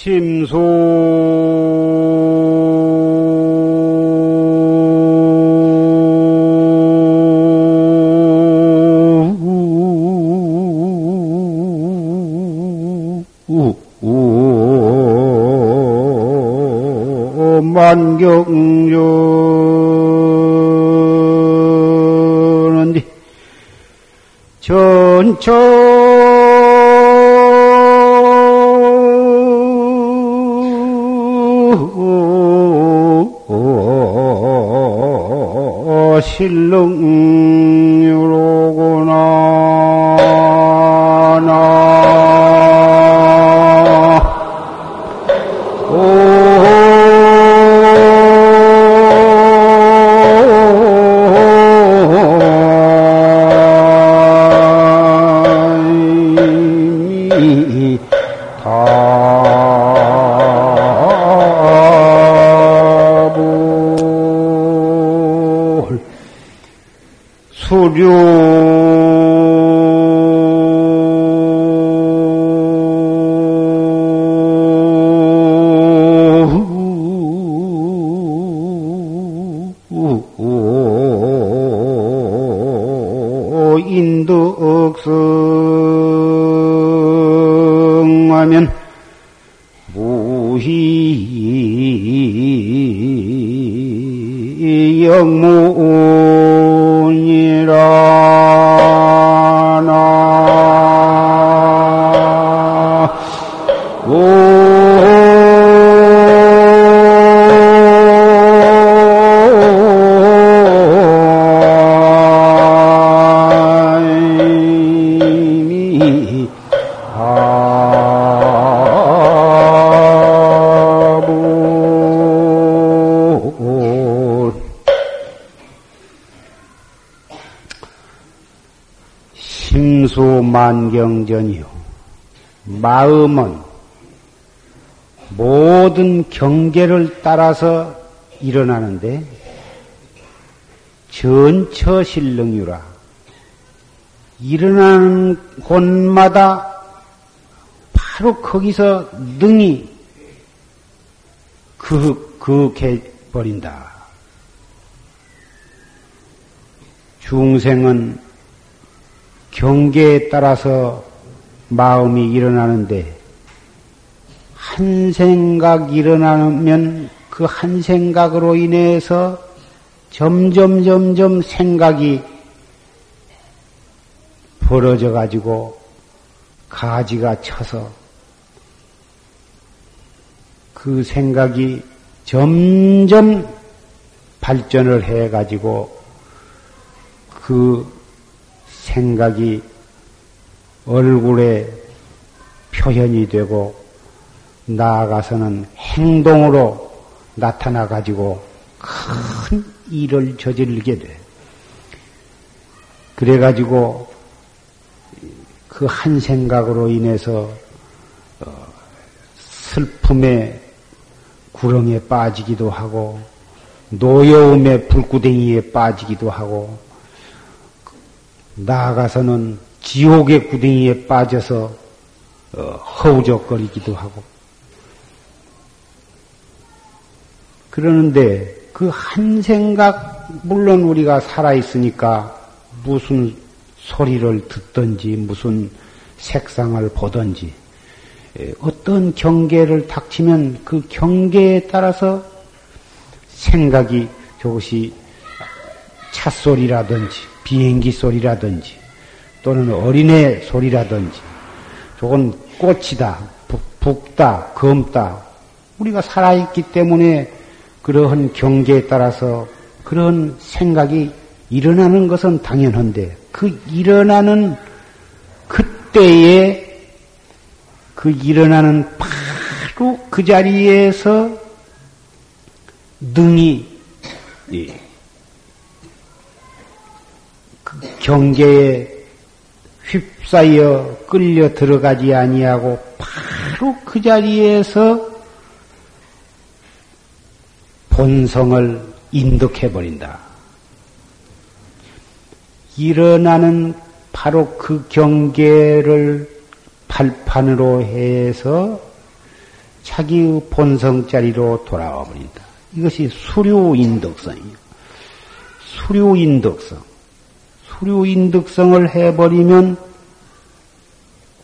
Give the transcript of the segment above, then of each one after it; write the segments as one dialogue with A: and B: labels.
A: 심소. 만경 실 심수 만경전이요 마음은 모든 경계를 따라서 일어나는데 전처실능유라 일어나는 곳마다 바로 거기서 능이 그, 그해 버린다. 중생은 경계에 따라서 마음이 일어나는데 한 생각 일어나면 그 한 생각으로 인해서 점점 점점 생각이 벌어져 가지고 가지가 쳐서 그 생각이 점점 발전을 해 가지고 그 생각이 얼굴에 표현이 되고 나아가서는 행동으로 나타나 가지고 큰 일을 저지르게 돼. 그래 가지고 그 한 생각으로 인해서 어, 슬픔의 구렁에 빠지기도 하고 노여움의 불구덩이에 빠지기도 하고 나아가서는 지옥의 구덩이에 빠져서 어, 허우적거리기도 하고. 그러는데 그 한 생각 물론 우리가 살아 있으니까 무슨 소리를 듣든지 무슨 색상을 보든지 에, 어떤 경계를 닥치면 그 경계에 따라서 생각이 저것이 찻소리라든지 비행기 소리라든지 또는 어린애 소리라든지 저건 꽃이다, 북, 북다, 검다 우리가 살아있기 때문에 그러한 경계에 따라서 그런 생각이 일어나는 것은 당연한데 그 일어나는 그때에 그 일어나는 바로 그 자리에서 능이 예, 경계에 휩싸여 끌려 들어가지 아니하고 바로 그 자리에서 본성을 인덕해 버린다. 일어나는 바로 그 경계를 발판으로 해서 자기의 본성 자리로 돌아와 버린다. 이것이 수류인덕성이에요. 수류인덕성. 수류인덕성을 해버리면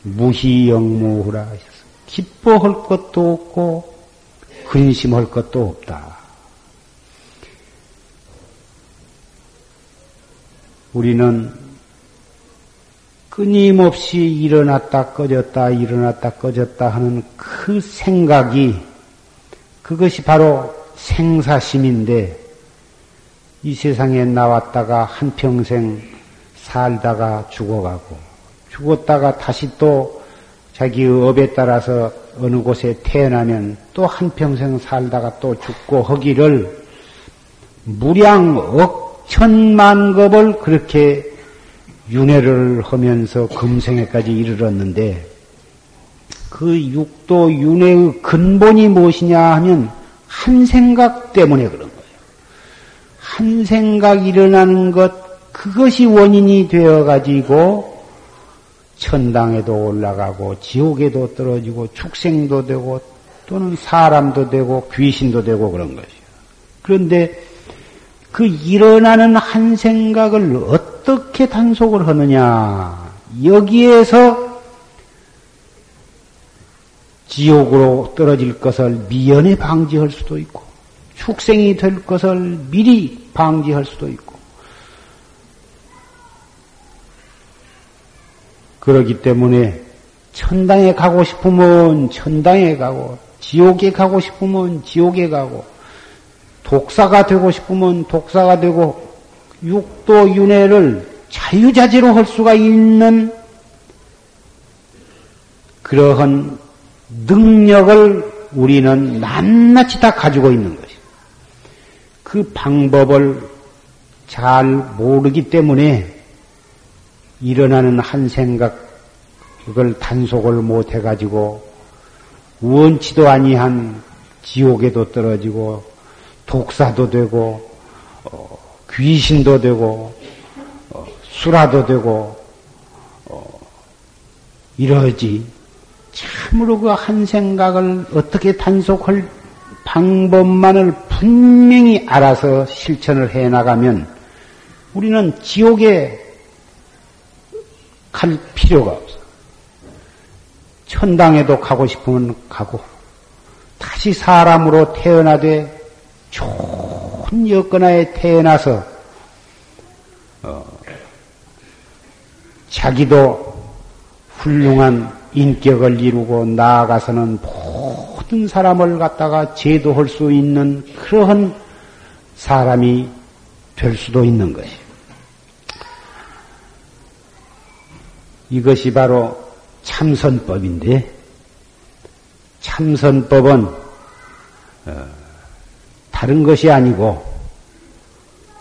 A: 무희영무후라 하셨어. 기뻐할 것도 없고 근심할 것도 없다. 우리는 끊임없이 일어났다 꺼졌다 일어났다 꺼졌다 하는 그 생각이 그것이 바로 생사심인데 이 세상에 나왔다가 한평생 살다가 죽어가고 죽었다가 다시 또 자기의 업에 따라서 어느 곳에 태어나면 또 한평생 살다가 또 죽고 하기를 무량 억천만급을 그렇게 윤회를 하면서 금생에까지 이르렀는데 그 육도 윤회의 근본이 무엇이냐 하면 한 생각 때문에 그런 거예요. 한 생각 일어나는 것, 그것이 원인이 되어 가지고 천당에도 올라가고 지옥에도 떨어지고 축생도 되고 또는 사람도 되고 귀신도 되고 그런 것이요. 그런데 그 일어나는 한 생각을 어떻게 단속을 하느냐? 여기에서 지옥으로 떨어질 것을 미연에 방지할 수도 있고, 축생이 될 것을 미리 방지할 수도 있고, 그러기 때문에 천당에 가고 싶으면 천당에 가고, 지옥에 가고 싶으면 지옥에 가고, 독사가 되고 싶으면 독사가 되고, 육도 윤회를 자유자재로 할 수가 있는 그러한 능력을 우리는 낱낱이 다 가지고 있는 것이. 그 방법을 잘 모르기 때문에 일어나는 한 생각, 그걸 단속을 못 해가지고 원치도 아니한 지옥에도 떨어지고 독사도 되고 어, 귀신도 되고 어, 수라도 되고 어, 이러지. 참으로 그 한 생각을 어떻게 단속할 방법만을 분명히 알아서 실천을 해 나가면 우리는 지옥에 갈 필요가 없어. 천당에도 가고 싶으면 가고, 다시 사람으로 태어나되 좋은 여건하에 태어나서, 어, 자기도 훌륭한 인격을 이루고 나아가서는 모든 사람을 갖다가 제도할 수 있는 그러한 사람이 될 수도 있는 것이. 이것이 바로 참선법인데, 참선법은 어, 다른 것이 아니고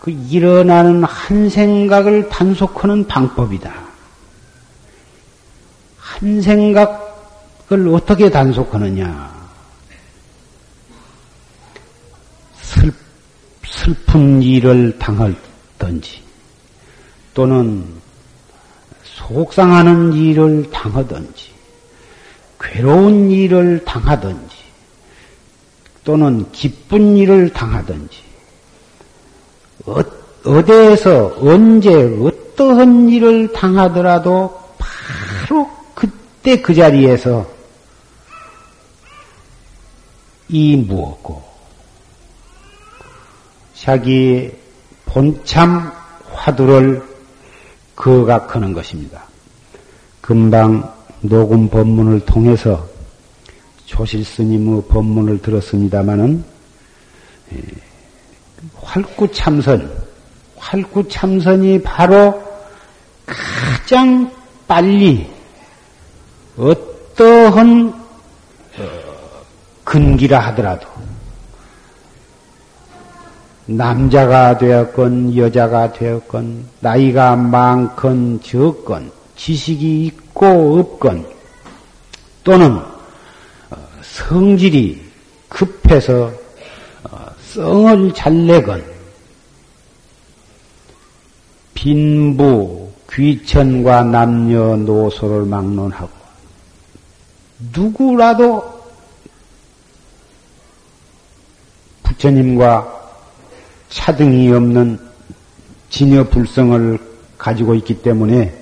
A: 그 일어나는 한 생각을 단속하는 방법이다. 한 생각을 어떻게 단속하느냐? 슬, 슬픈 일을 당하든지, 또는 속상하는 일을 당하든지, 괴로운 일을 당하든지, 또는 기쁜 일을 당하든지, 어, 어디에서 언제 어떠한 일을 당하더라도 바로 그때 그 자리에서 이 무엇고 자기 본참 화두를 거각하는 것입니다. 금방 녹음 법문을 통해서 조실 스님의 법문을 들었습니다마는 예, 활구참선, 활구참선이 바로 가장 빨리 어떠한 어, 근기라 하더라도 남자가 되었건 여자가 되었건 나이가 많건 적건 지식이 있고 없건 또는 어, 성질이 급해서 어, 성을 잘 내건 빈부 귀천과 남녀노소를 막론하고 누구라도 부처님과 차등이 없는 진여 불성을 가지고 있기 때문에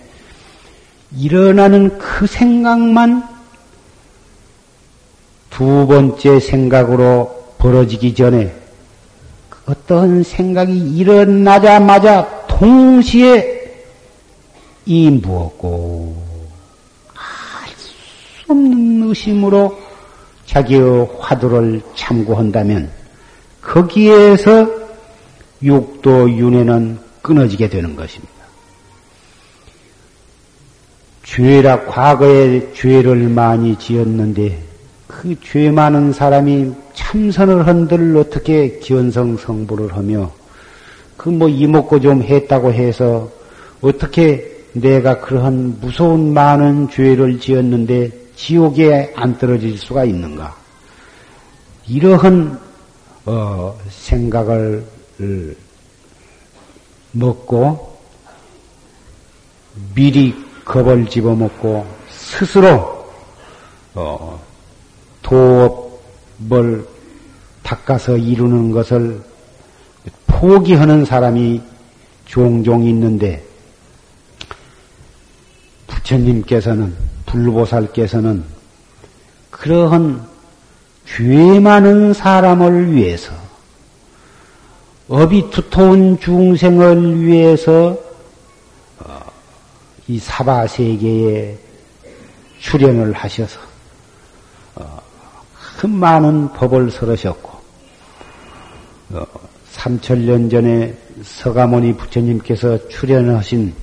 A: 일어나는 그 생각만 두 번째 생각으로 벌어지기 전에 어떤 생각이 일어나자마자 동시에 이 무엇고 알 수 없는 의심으로 자기의 화두를 참고한다면 거기에서 육도 윤회는 끊어지게 되는 것입니다. 죄라 과거에 죄를 많이 지었는데 그 죄 많은 사람이 참선을 한들 어떻게 기원성 성불을 하며 그 뭐 이목고 좀 했다고 해서 어떻게 내가 그러한 무서운 많은 죄를 지었는데 지옥에 안 떨어질 수가 있는가? 이러한 어, 생각을 먹고 미리 겁을 집어먹고 스스로 어, 도업을 닦아서 이루는 것을 포기하는 사람이 종종 있는데 부처님께서는 불보살께서는 그러한 죄 많은 사람을 위해서 업이 두터운 중생을 위해서 어, 이 사바 세계에 출연을 하셔서 어, 큰 많은 법을 설으셨고 어, 삼천년 전에 서가모니 부처님께서 출연하신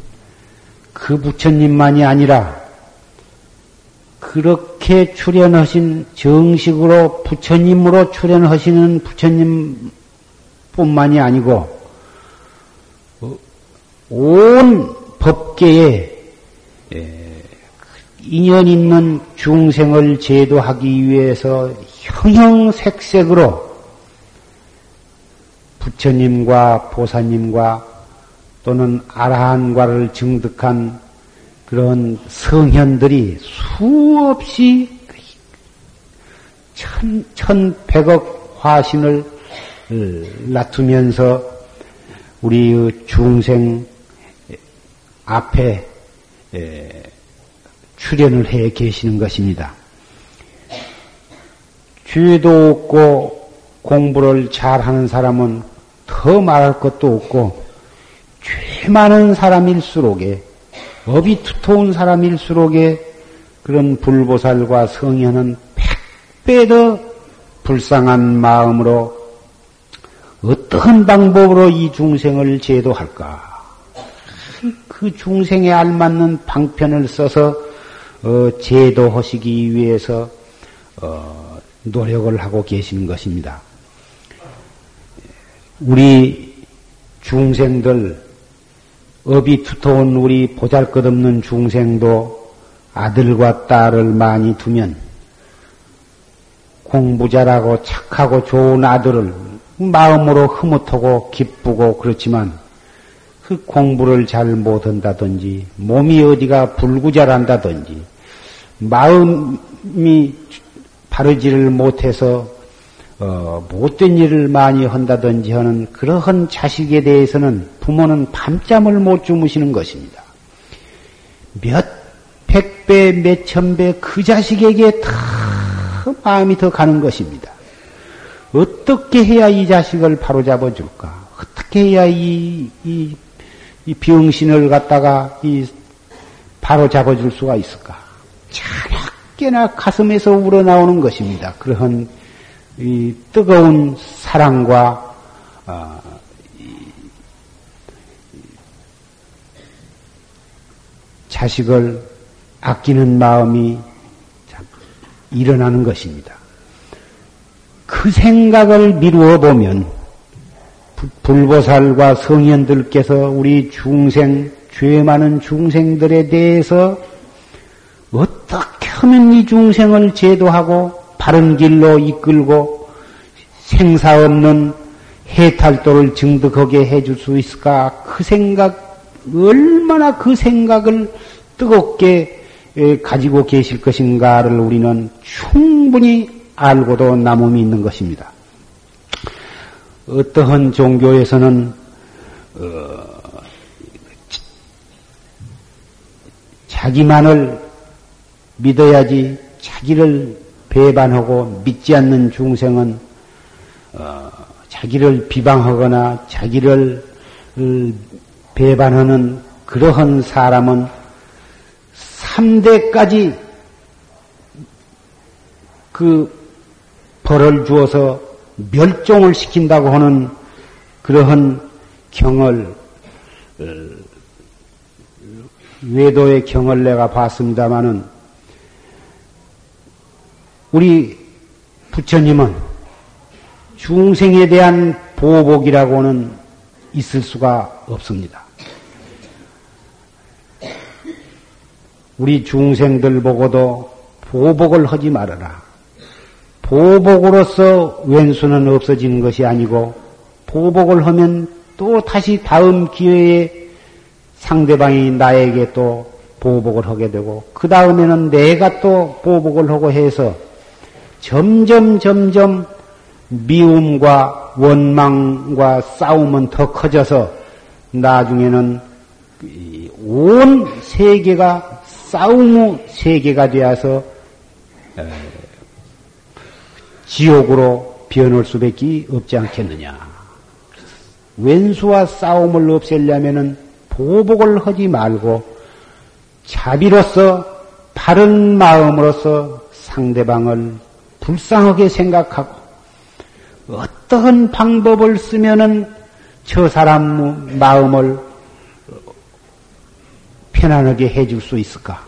A: 그 부처님만이 아니라 그렇게 출연하신 정식으로 부처님으로 출연하시는 부처님 뿐만이 아니고 온 법계에 인연 있는 중생을 제도하기 위해서 형형색색으로 부처님과 보사님과 또는 아라한과를 증득한 그런 성현들이 수없이 천, 천백억 화신을 낮추면서 우리 중생 앞에 출연을 해 계시는 것입니다. 죄도 없고 공부를 잘하는 사람은 더 말할 것도 없고 죄 많은 사람일수록에 업이 두터운 사람일수록에 그런 불보살과 성현은 백배 더 불쌍한 마음으로 어떤 방법으로 이 중생을 제도할까? 그 중생에 알맞는 방편을 써서 어, 제도하시기 위해서 어, 노력을 하고 계시는 것입니다. 우리 중생들 업이 두터운 우리 보잘것없는 중생도 아들과 딸을 많이 두면 공부 잘하고 착하고 좋은 아들을 마음으로 흐뭇하고 기쁘고 그렇지만 그 공부를 잘 못한다든지 몸이 어디가 불구잘한다든지 마음이 바르지를 못해서 어, 못된 일을 많이 한다든지 하는 그러한 자식에 대해서는 부모는 밤잠을 못 주무시는 것입니다. 몇 백 배, 몇 천 배 그 자식에게 더 마음이 더 가는 것입니다. 어떻게 해야 이 자식을 바로잡아 줄까? 어떻게 해야 이, 이, 이 병신을 갖다가 이 바로잡아 줄 수가 있을까? 자나깨나 가슴에서 우러나오는 것입니다. 그러한 이 뜨거운 사랑과 어, 자식을 아끼는 마음이 일어나는 것입니다. 그 생각을 미루어 보면 불보살과 성현들께서 우리 중생, 죄 많은 중생들에 대해서 어떻게 하면 이 중생을 제도하고 바른 길로 이끌고 생사 없는 해탈도를 증득하게 해줄 수 있을까? 그 생각, 얼마나 그 생각을 뜨겁게 가지고 계실 것인가를 우리는 충분히 알고도 남음이 있는 것입니다. 어떠한 종교에서는 어, 자기만을 믿어야지 자기를 배반하고 믿지 않는 중생은 어, 자기를 비방하거나 자기를 어, 배반하는 그러한 사람은 3대까지 그 벌을 주어서 멸종을 시킨다고 하는 그러한 경을 어, 외도의 경을 내가 봤습니다마는 우리 부처님은 중생에 대한 보복이라고는 있을 수가 없습니다. 우리 중생들 보고도 보복을 하지 말아라. 보복으로서 왼수는 없어지는 것이 아니고 보복을 하면 또 다시 다음 기회에 상대방이 나에게 또 보복을 하게 되고 그 다음에는 내가 또 보복을 하고 해서 점점 점점 미움과 원망과 싸움은 더 커져서 나중에는 온 세계가 싸움의 세계가 되어서 지옥으로 변할 수밖에 없지 않겠느냐. 왼수와 싸움을 없애려면은 보복을 하지 말고 자비로서 바른 마음으로서 상대방을 불쌍하게 생각하고 어떠한 방법을 쓰면은 저 사람 마음을 편안하게 해줄 수 있을까?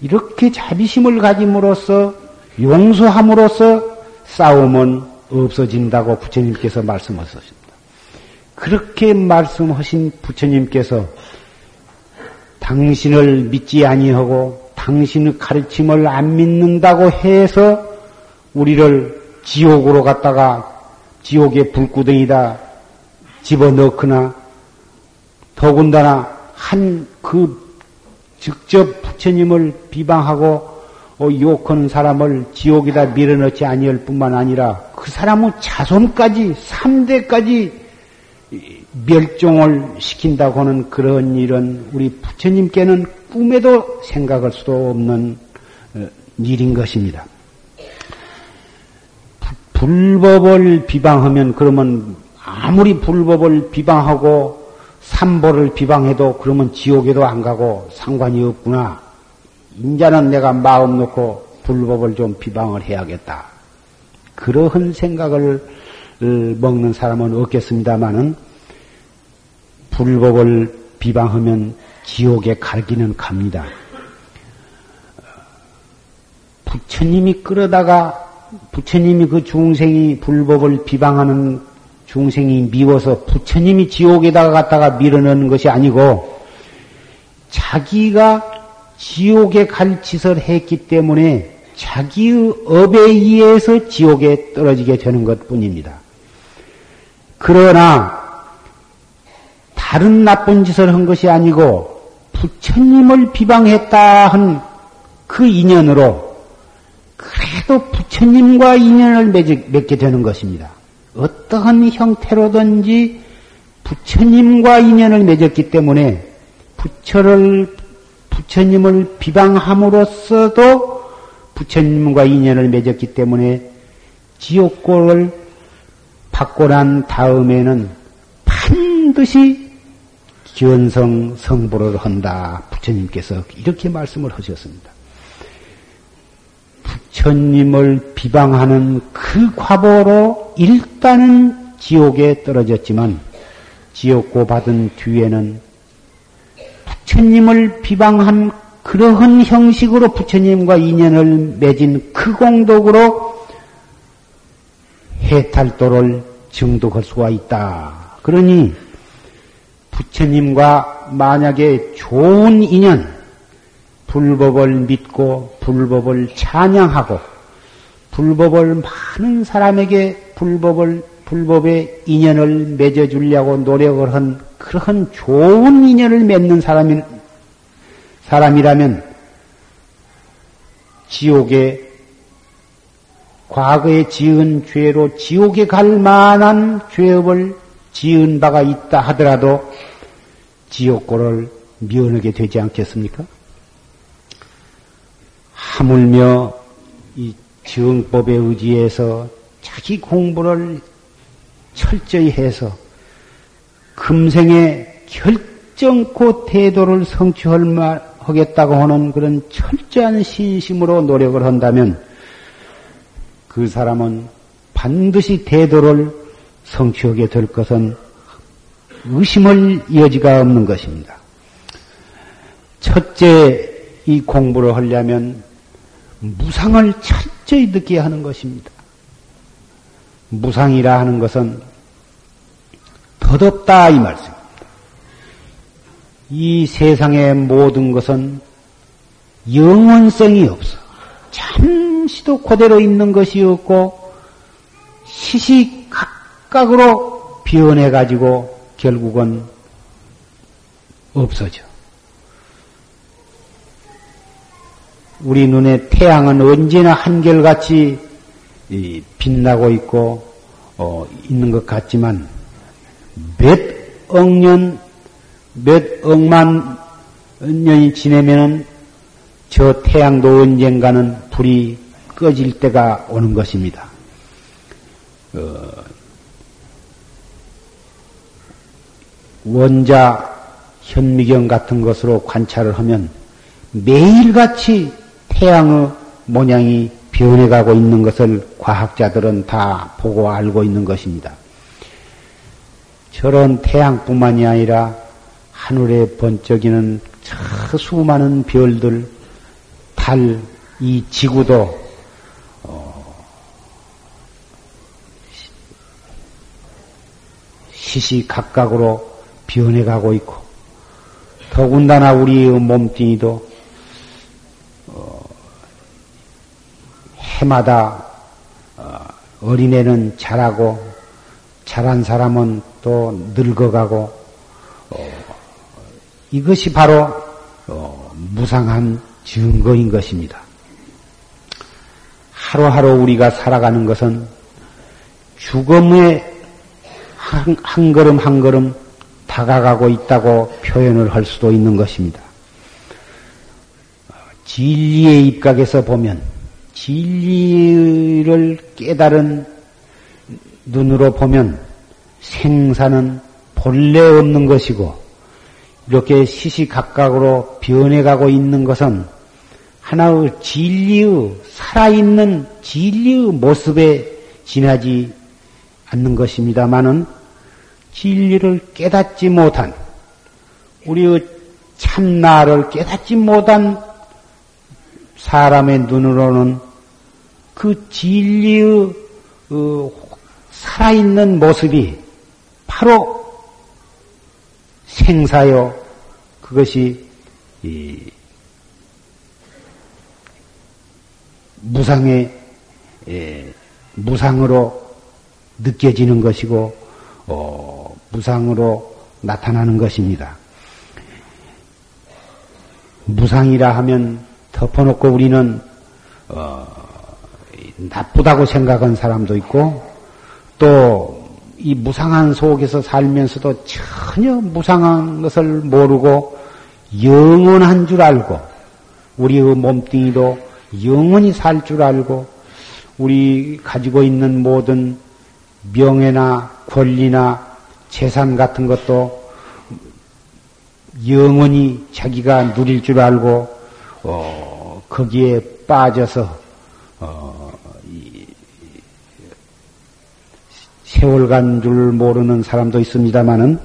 A: 이렇게 자비심을 가짐으로써 용서함으로써 싸움은 없어진다고 부처님께서 말씀하셨습니다. 그렇게 말씀하신 부처님께서 당신을 믿지 아니하고 당신의 가르침을 안 믿는다고 해서 우리를 지옥으로 갔다가 지옥의 불구덩이다 집어넣거나 더군다나 한 그 직접 부처님을 비방하고 어, 욕하는 사람을 지옥에다 밀어넣지 아니할 뿐만 아니라 그 사람의 자손까지 3대까지 멸종을 시킨다고 하는 그런 일은 우리 부처님께는 꿈에도 생각할 수도 없는 어, 일인 것입니다. 불법을 비방하면 그러면 아무리 불법을 비방하고 삼보를 비방해도 그러면 지옥에도 안 가고 상관이 없구나. 인자는 내가 마음 놓고 불법을 좀 비방을 해야겠다. 그러한 생각을 어, 먹는 사람은 없겠습니다만은 불법을 비방하면 지옥에 갈기는 갑니다. 부처님이 끌어다가 부처님이 그 중생이 불법을 비방하는 중생이 미워서 부처님이 지옥에다가 갔다가 밀어넣는 것이 아니고 자기가 지옥에 갈 짓을 했기 때문에 자기의 업에 의해서 지옥에 떨어지게 되는 것 뿐입니다. 그러나 다른 나쁜 짓을 한 것이 아니고 부처님을 비방했다 한 그 인연으로 그래도 부처님과 인연을 맺게 되는 것입니다. 어떠한 형태로든지 부처님과 인연을 맺었기 때문에 부처를 부처님을 비방함으로써도 부처님과 인연을 맺었기 때문에 지옥골을 받고 난 다음에는 반드시 견성 성불을 한다. 부처님께서 이렇게 말씀을 하셨습니다. 부처님을 비방하는 그 과보로 일단은 지옥에 떨어졌지만 지옥고 받은 뒤에는 부처님을 비방한 그러한 형식으로 부처님과 인연을 맺은 그 공덕으로 해탈도를 증득할 수가 있다. 그러니 부처님과 만약에 좋은 인연, 불법을 믿고 불법을 찬양하고 불법을 많은 사람에게 불법을 불법의 인연을 맺어주려고 노력을 한 그런 좋은 인연을 맺는 사람이, 사람이라면 지옥에 과거에 지은 죄로 지옥에 갈 만한 죄업을 지은 바가 있다 하더라도 지옥고를 면하게 되지 않겠습니까? 하물며 이 정법에 의지해서 자기 공부를 철저히 해서 금생에 결정코 태도를 성취하겠다고 하는 그런 철저한 신심으로 노력을 한다면 그 사람은 반드시 태도를 성취하게 될 것은 의심할 여지가 없는 것입니다. 첫째, 이 공부를 하려면 무상을 철저히 느끼게 하는 것입니다. 무상이라 하는 것은 덧없다 이 말씀입니다. 이 세상의 모든 것은 영원성이 없어. 잠시도 그대로 있는 것이 없고 시시각각으로 변해 가지고 결국은 없어져. 우리 눈에 태양은 언제나 한결같이 빛나고 있고 어, 있는 것 같지만 몇 억년, 몇 억만 년이 지내면은 저 태양도 언젠가는 불이 꺼질 때가 오는 것입니다. 어, 원자 현미경 같은 것으로 관찰을 하면 매일같이 태양의 모양이 변해가고 있는 것을 과학자들은 다 보고 알고 있는 것입니다. 저런 태양뿐만이 아니라 하늘에 번쩍이는 수많은 별들, 달, 이 지구도 어, 시시각각으로 변해가고 있고 더군다나 우리의 몸뚱이도 어, 해마다 어, 어린애는 자라고 자란 사람은 또 늙어가고 어, 이것이 바로 어, 무상한 증거인 것입니다. 하루하루 우리가 살아가는 것은 죽음의 한, 한 걸음 한 걸음 다가가고 있다고 표현을 할 수도 있는 것입니다. 진리의 입각에서 보면 진리를 깨달은 눈으로 보면 생사는 본래 없는 것이고 이렇게 시시각각으로 변해가고 있는 것은 하나의 진리의 살아있는 진리의 모습에 지나지 않는 것입니다만은 진리를 깨닫지 못한 우리의 참나를 깨닫지 못한 사람의 눈으로는 그 진리의 어, 살아있는 모습이 바로 생사요. 그것이 무상의 무상으로 느껴지는 것이고 어, 무상으로 나타나는 것입니다. 무상이라 하면 덮어놓고 우리는 어, 나쁘다고 생각한 사람도 있고 또 이 무상한 속에서 살면서도 전혀 무상한 것을 모르고 영원한 줄 알고 우리의 몸뚱이도 영원히 살 줄 알고 우리 가지고 있는 모든 명예나 권리나 재산 같은 것도 영원히 자기가 누릴 줄 알고 어, 거기에 빠져서 어, 세월 간 줄 모르는 사람도 있습니다만은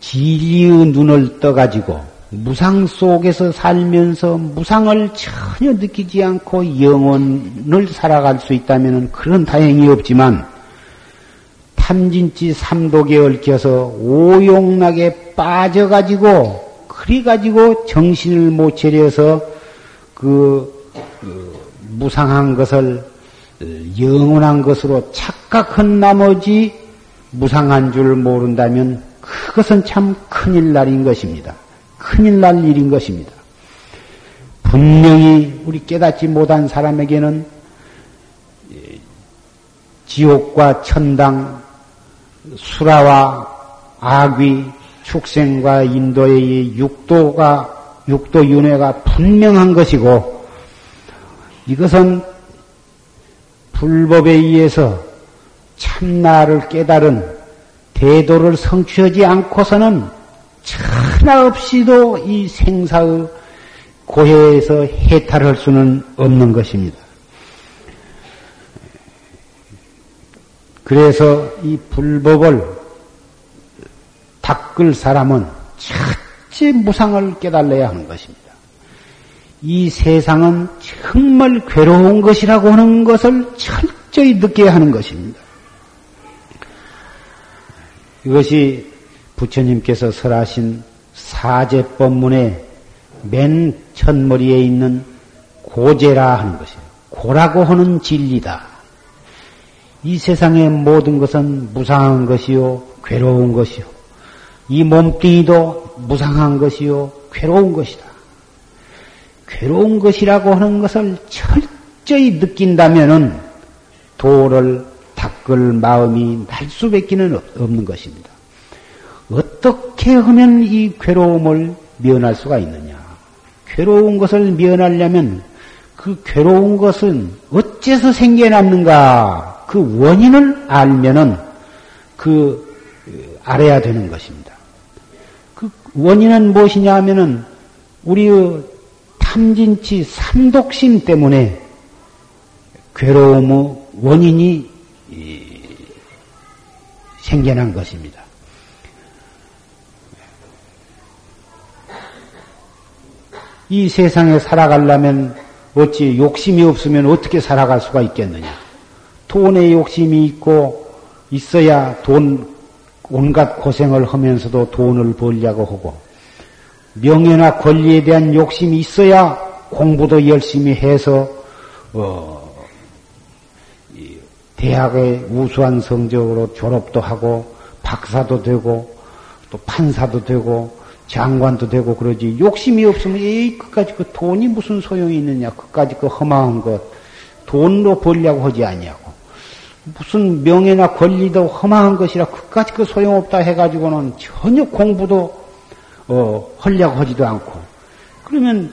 A: 진리의 눈을 떠가지고 무상 속에서 살면서 무상을 전혀 느끼지 않고 영혼을 살아갈 수 있다면 그런 다행이 없지만 탐진치 삼독에 얽혀서 오용락에 빠져가지고 그래가지고 정신을 못 차려서 그, 그 무상한 것을 영원한 것으로 착각한 나머지 무상한 줄 모른다면 그것은 참 큰일 날인 것입니다. 큰일 날 일인 것입니다. 분명히 우리 깨닫지 못한 사람에게는 지옥과 천당, 수라와 악귀, 축생과 인도의 육도가, 육도 윤회가 분명한 것이고, 이것은 불법에 의해서 참나를 깨달은 대도를 성취하지 않고서는 천하 없이도 이 생사의 고해에서 해탈할 수는 없는 것입니다. 그래서 이 불법을 닦을 사람은 첫째 무상을 깨달아야 하는 것입니다. 이 세상은 정말 괴로운 것이라고 하는 것을 철저히 느껴야 하는 것입니다. 이것이 부처님께서 설하신 사제법문의 맨 첫머리에 있는 고제라 하는 것이에요. 고라고 하는 진리다. 이 세상의 모든 것은 무상한 것이요, 괴로운 것이요. 이 몸뚱이도 무상한 것이요, 괴로운 것이다. 괴로운 것이라고 하는 것을 철저히 느낀다면은 도를 닦을 마음이 날 수밖에는 없는 것입니다. 어떻게 하면 이 괴로움을 면할 수가 있느냐? 괴로운 것을 면하려면 그 괴로운 것은 어째서 생겨났는가? 그 원인을 알면은 그 알아야 되는 것입니다. 그 원인은 무엇이냐 하면은 우리의 탐진치 삼독심 때문에 괴로움의 원인이 생겨난 것입니다. 이 세상에 살아가려면 어찌 욕심이 없으면 어떻게 살아갈 수가 있겠느냐? 돈에 욕심이 있고 있어야 돈 온갖 고생을 하면서도 돈을 벌려고 하고 명예나 권리에 대한 욕심이 있어야 공부도 열심히 해서 어, 대학의 우수한 성적으로 졸업도 하고 박사도 되고 또 판사도 되고 장관도 되고 그러지 욕심이 없으면 에이 그까지 그 돈이 무슨 소용이 있느냐. 그까지 그 허망한 것. 돈으로 벌려고 하지 아니하고. 무슨 명예나 권리도 허망한 것이라 그까지 그 소용없다 해가지고는 전혀 공부도 어, 하려고 하지도 않고 그러면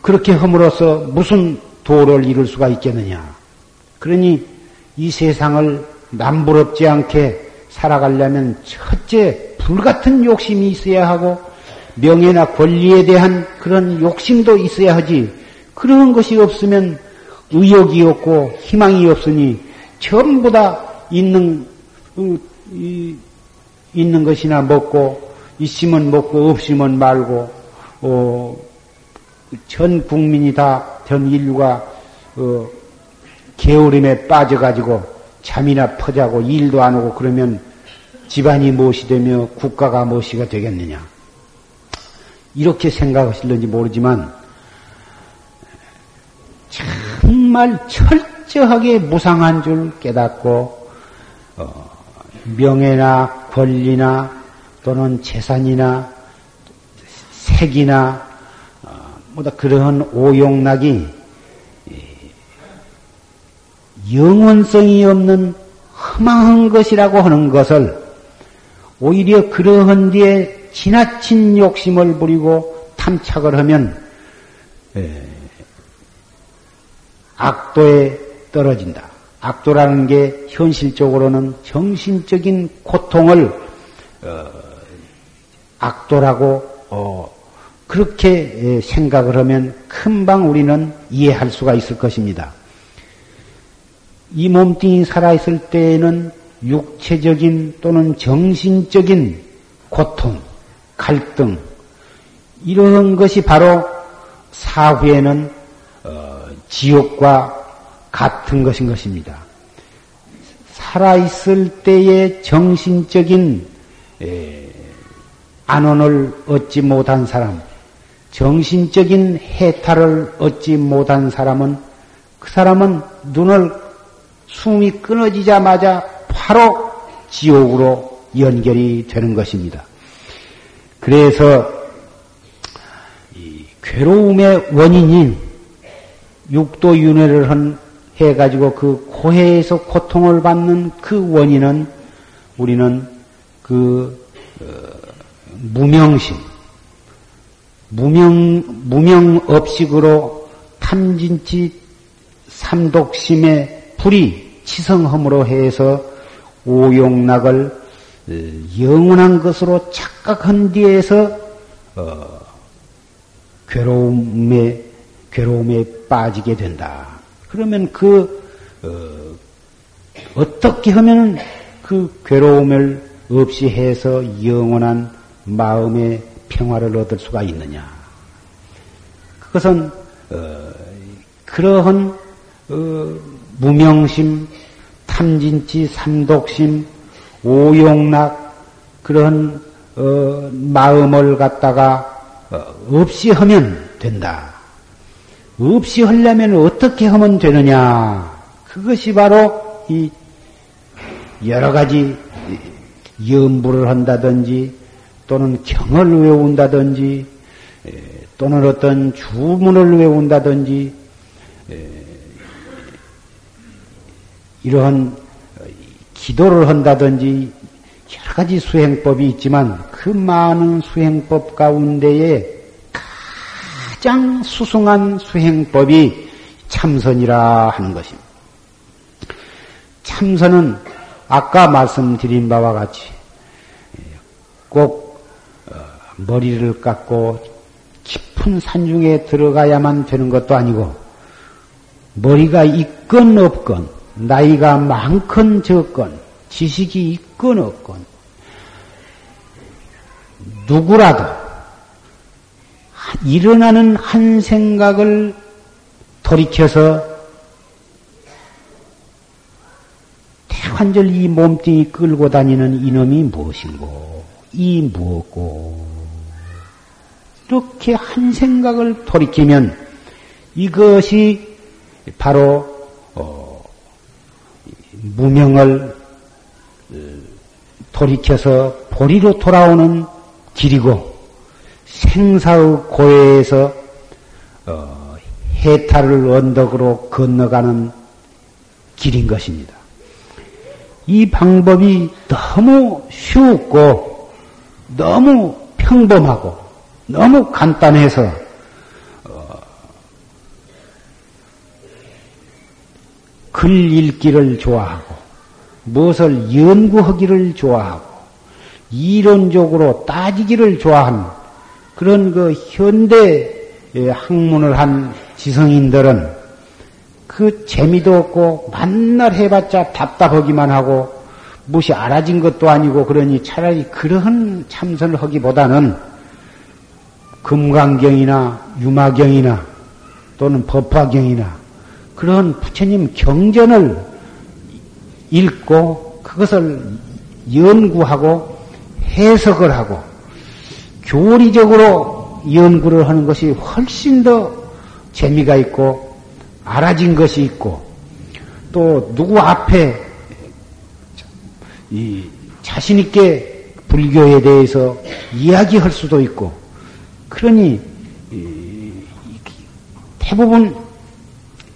A: 그렇게 함으로써 무슨 도를 이룰 수가 있겠느냐. 그러니 이 세상을 남부럽지 않게 살아가려면 첫째 불같은 욕심이 있어야 하고 명예나 권리에 대한 그런 욕심도 있어야 하지. 그런 것이 없으면 의욕이 없고 희망이 없으니 전부 다 있는 있는 것이나 먹고 있으면 먹고 없으면 말고 어, 전 국민이 다 전 인류가 어, 게으름에 빠져가지고 잠이나 퍼자고 일도 안 하고 그러면 집안이 무엇이 되며 국가가 무엇이가 되겠느냐. 이렇게 생각하실는지 모르지만 정말 철저하게 무상한 줄 깨닫고 어, 명예나 권리나 또는 재산이나 색이나 보다 그러한 오용락이 영원성이 없는 허망한 것이라고 하는 것을 오히려 그러한 뒤에 지나친 욕심을 부리고 탐착을 하면 악도에 떨어진다. 악도라는 게 현실적으로는 정신적인 고통을 어, 악도라고 어, 그렇게 생각을 하면 금방 우리는 이해할 수가 있을 것입니다. 이 몸뚱이 살아있을 때에는 육체적인 또는 정신적인 고통, 갈등, 이런 것이 바로 사후에는 어, 지옥과 같은 것인 것입니다. 살아있을 때의 정신적인 안원을 얻지 못한 사람, 정신적인 해탈을 얻지 못한 사람은 그 사람은 눈을 숨이 끊어지자마자 바로 지옥으로 연결이 되는 것입니다. 그래서 괴로움의 원인인 육도 윤회를 한, 해가지고 그 고해에서 고통을 받는 그 원인은 우리는 그, 어, 무명심, 무명, 무명 업식으로 탐진치 삼독심의 불이 치성함으로 해서 오용락을 어, 영원한 것으로 착각한 뒤에서 어, 괴로움에 괴로움에 빠지게 된다. 그러면 그 어, 떻게 하면 그 괴로움을 없이 해서 영원한 마음의 평화를 얻을 수가 있느냐? 그것은 어, 그러한 어, 무명심, 탐진치, 삼독심, 오용락 그런 어, 마음을 갖다가 어, 없이 하면 된다. 없이 하려면 어떻게 하면 되느냐? 그것이 바로 이 여러 가지 염불을 한다든지 또는 경을 외운다든지 또는 어떤 주문을 외운다든지 이러한 기도를 한다든지 여러 가지 수행법이 있지만 그 많은 수행법 가운데에 가장 수승한 수행법이 참선이라 하는 것입니다. 참선은 아까 말씀드린 바와 같이 꼭 어, 머리를 깎고 깊은 산중에 들어가야만 되는 것도 아니고 머리가 있건 없건 나이가 많건 적건, 지식이 있건 없건, 누구라도 일어나는 한 생각을 돌이켜서 태환절 이 몸뚱이 끌고 다니는 이놈이 무엇인고, 이 무엇고, 이렇게 한 생각을 돌이키면 이것이 바로 무명을 어, 돌이켜서 보리로 돌아오는 길이고 생사의 고해에서 어, 해탈을 언덕으로 건너가는 길인 것입니다. 이 방법이 너무 쉽고 너무 평범하고 너무 간단해서 글 읽기를 좋아하고 무엇을 연구하기를 좋아하고 이론적으로 따지기를 좋아하는 그런 그 현대 학문을 한 지성인들은 그 재미도 없고 만날 해봤자 답답하기만 하고 무엇이 알아진 것도 아니고 그러니 차라리 그러한 참선을 하기보다는 금강경이나 유마경이나 또는 법화경이나 그런 부처님 경전을 읽고 그것을 연구하고 해석을 하고 교리적으로 연구를 하는 것이 훨씬 더 재미가 있고 알아진 것이 있고 또 누구 앞에 이 자신 있게 불교에 대해서 이야기할 수도 있고 그러니 대부분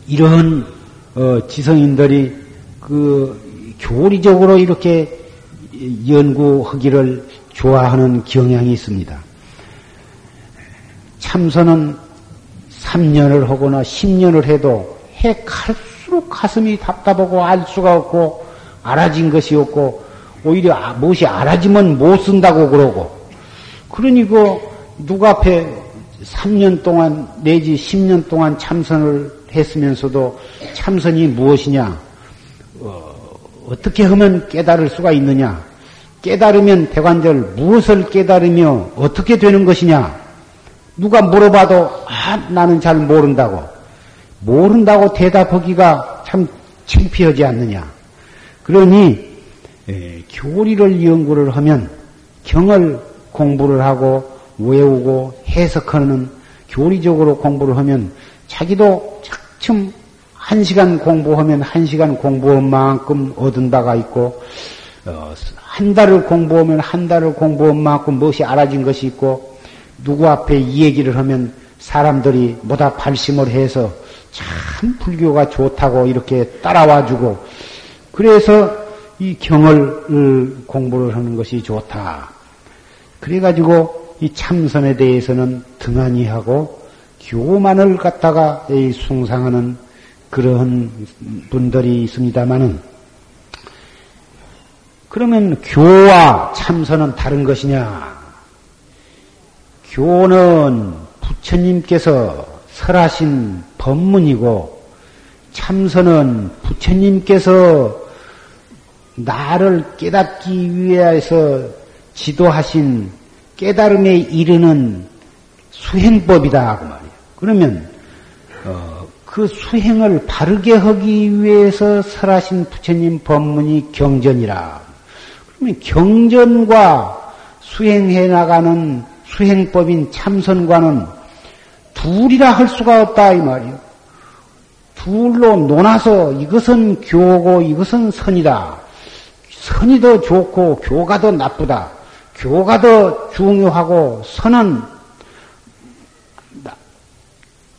A: 이런 어, 지성인들이 그 교리적으로 이렇게 연구하기를 좋아하는 경향이 있습니다. 참선은 3년을 하거나 10년을 해도 해 갈수록 가슴이 답답하고 알 수가 없고 알아진 것이 없고 오히려 아, 무엇이 알아지면 못 쓴다고 그러고 그러니 그 누가 앞에 3년 동안 내지 10년 동안 참선을 했으면서도 참선이 무엇이냐? 어, 떻게 하면 깨달을 수가 있느냐? 깨달으면 대관절 무엇을 깨달으며 어떻게 되는 것이냐? 누가 물어봐도 아 나는 잘 모른다고 모른다고 대답하기가 참 창피하지 않느냐? 그러니 에, 교리를 연구를 하면 경을 공부를 하고 외우고 해석하는 교리적으로 공부를 하면 자기도 참, 한 시간 공부하면 한 시간 공부한 만큼 얻은 바가 있고, 어, 한 달을 공부하면 한 달을 공부한 만큼 무엇이 알아진 것이 있고, 누구 앞에 이 얘기를 하면 사람들이 뭐다 발심을 해서 참 불교가 좋다고 이렇게 따라와주고 그래서 이 경을 공부를 하는 것이 좋다. 그래가지고 이 참선에 대해서는 등한히 하고 교만을 갖다가 숭상하는 그러한 분들이 있습니다만은 그러면 교와 참선은 다른 것이냐? 교는 부처님께서 설하신 법문이고 참선은 부처님께서 나를 깨닫기 위해서 지도하신 깨달음에 이르는 수행법이다 그 말이에요. 그러면 어, 그 수행을 바르게 하기 위해서 설하신 부처님 법문이 경전이라. 그러면 경전과 수행해 나가는 수행법인 참선과는 둘이라 할 수가 없다 이 말이에요. 둘로 논아서 이것은 교고 이것은 선이다. 선이 더 좋고 교가 더 나쁘다. 교가 더 중요하고 선은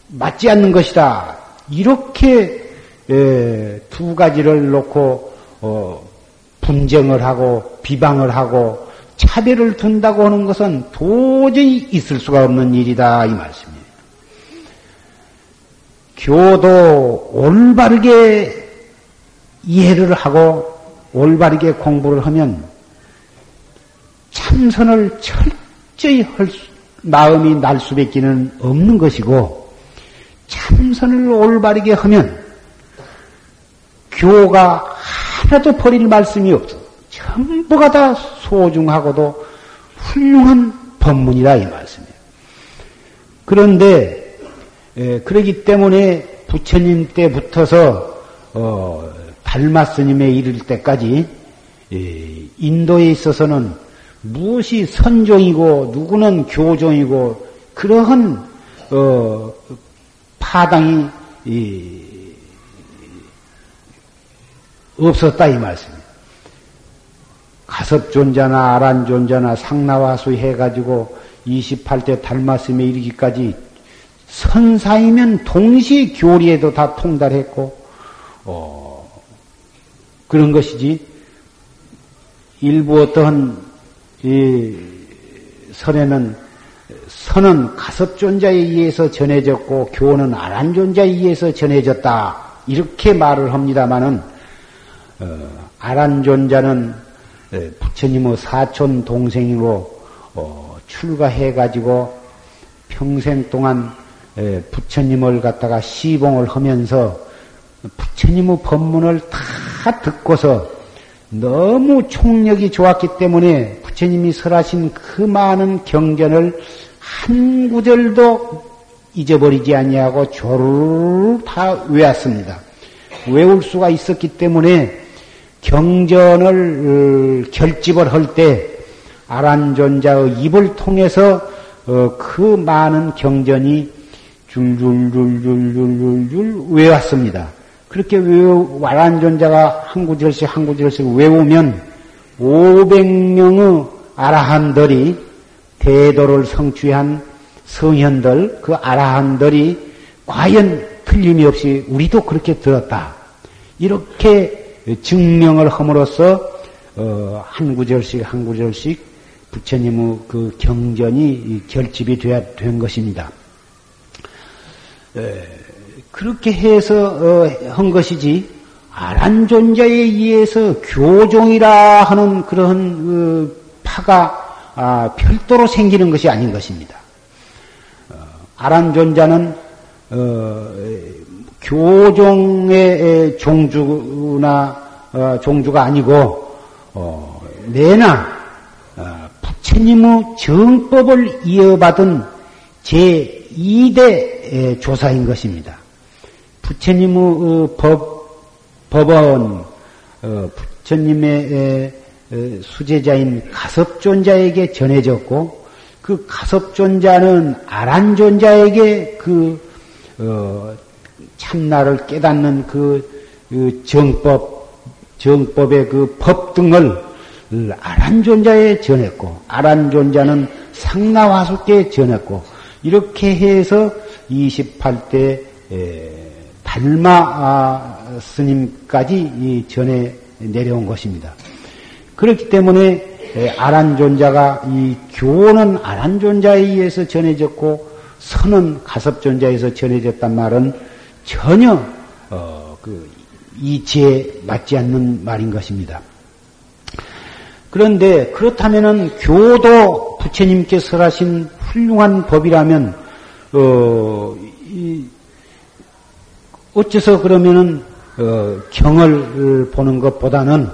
A: 맞지 않는 것이다. 이렇게 두 가지를 놓고 어, 분쟁을 하고 비방을 하고 차별을 둔다고 하는 것은 도저히 있을 수가 없는 일이다 이 말씀이에요. 교도 올바르게 이해를 하고 올바르게 공부를 하면 참선을 철저히 할 수, 마음이 날 수밖에 는 없는 것이고 참선을 올바르게 하면 교가 하나도 버릴 말씀이 없어. 전부가 다 소중하고도 훌륭한 법문이다 이 말씀이에요. 그런데 에, 그러기 때문에 부처님 때부터서 어, 달마 스님에 이를 때까지 에, 인도에 있어서는 무엇이 선종이고 누구는 교종이고 그러한 어, 파당이 이, 없었다 이 말씀이에요. 가섭존자나 아란존자나 상나와수 해가지고 28대 달마스에 이르기까지 선사이면 동시 교리에도 다 통달했고 어, 그런 것이지 일부 어떠한 이 선에는 선은 가섭존자에 의해서 전해졌고 교는 아란존자에 의해서 전해졌다 이렇게 말을 합니다마는 어, 아란존자는 부처님의 사촌 동생으로 어, 출가해 가지고 평생 동안 부처님을 갖다가 시봉을 하면서 부처님의 법문을 다 듣고서 너무 총력이 좋았기 때문에 부처님이 설하신 그 많은 경전을 한 구절도 잊어버리지 아니하고 조르르 다 외웠습니다. 외울 수가 있었기 때문에 경전을 어, 결집을 할 때 아란존자의 입을 통해서 어, 그 많은 경전이 줄줄줄줄줄줄줄 외웠습니다. 그렇게 외우, 아란존자가 한 구절씩 한 구절씩 외우면 500명의 아라한들이 대도를 성취한 성현들, 그 아라한들이 과연 틀림이 없이 우리도 그렇게 들었다. 이렇게 증명을 함으로써 어, 한 구절씩 한 구절씩 부처님의 그 경전이 결집이 된 것입니다. 그렇게 해서 어, 한 것이지 아란 존재에 의해서 교종이라 하는 그런 그 파가 아, 별도로 생기는 것이 아닌 것입니다. 어, 아란 존자는 교종의 종주나 어, 종주가 아니고 어, 내나 어, 부처님의 정법을 이어받은 제 2대 조사인 것입니다. 부처님의 어, 법 법은 어, 부처님의 수제자인 가섭존자에게 전해졌고 그 가섭존자는 아란존자에게 그 어, 참나를 깨닫는 그, 그 정법, 정법의 그 법 등을 아란존자에 전했고, 아란존자는 상나화수께 전했고, 이렇게 해서 28대 달마 아, 스님까지 전해 내려온 것입니다. 그렇기 때문에 아란존자가 이 교는 아란존자에 의해서 전해졌고 선은 가섭존자에서 전해졌단 말은 전혀 어, 그 이치에 맞지 않는 말인 것입니다. 그런데 그렇다면은 교도 부처님께 설하신 훌륭한 법이라면 어, 이, 어째서 그러면은 어, 경을 보는 것보다는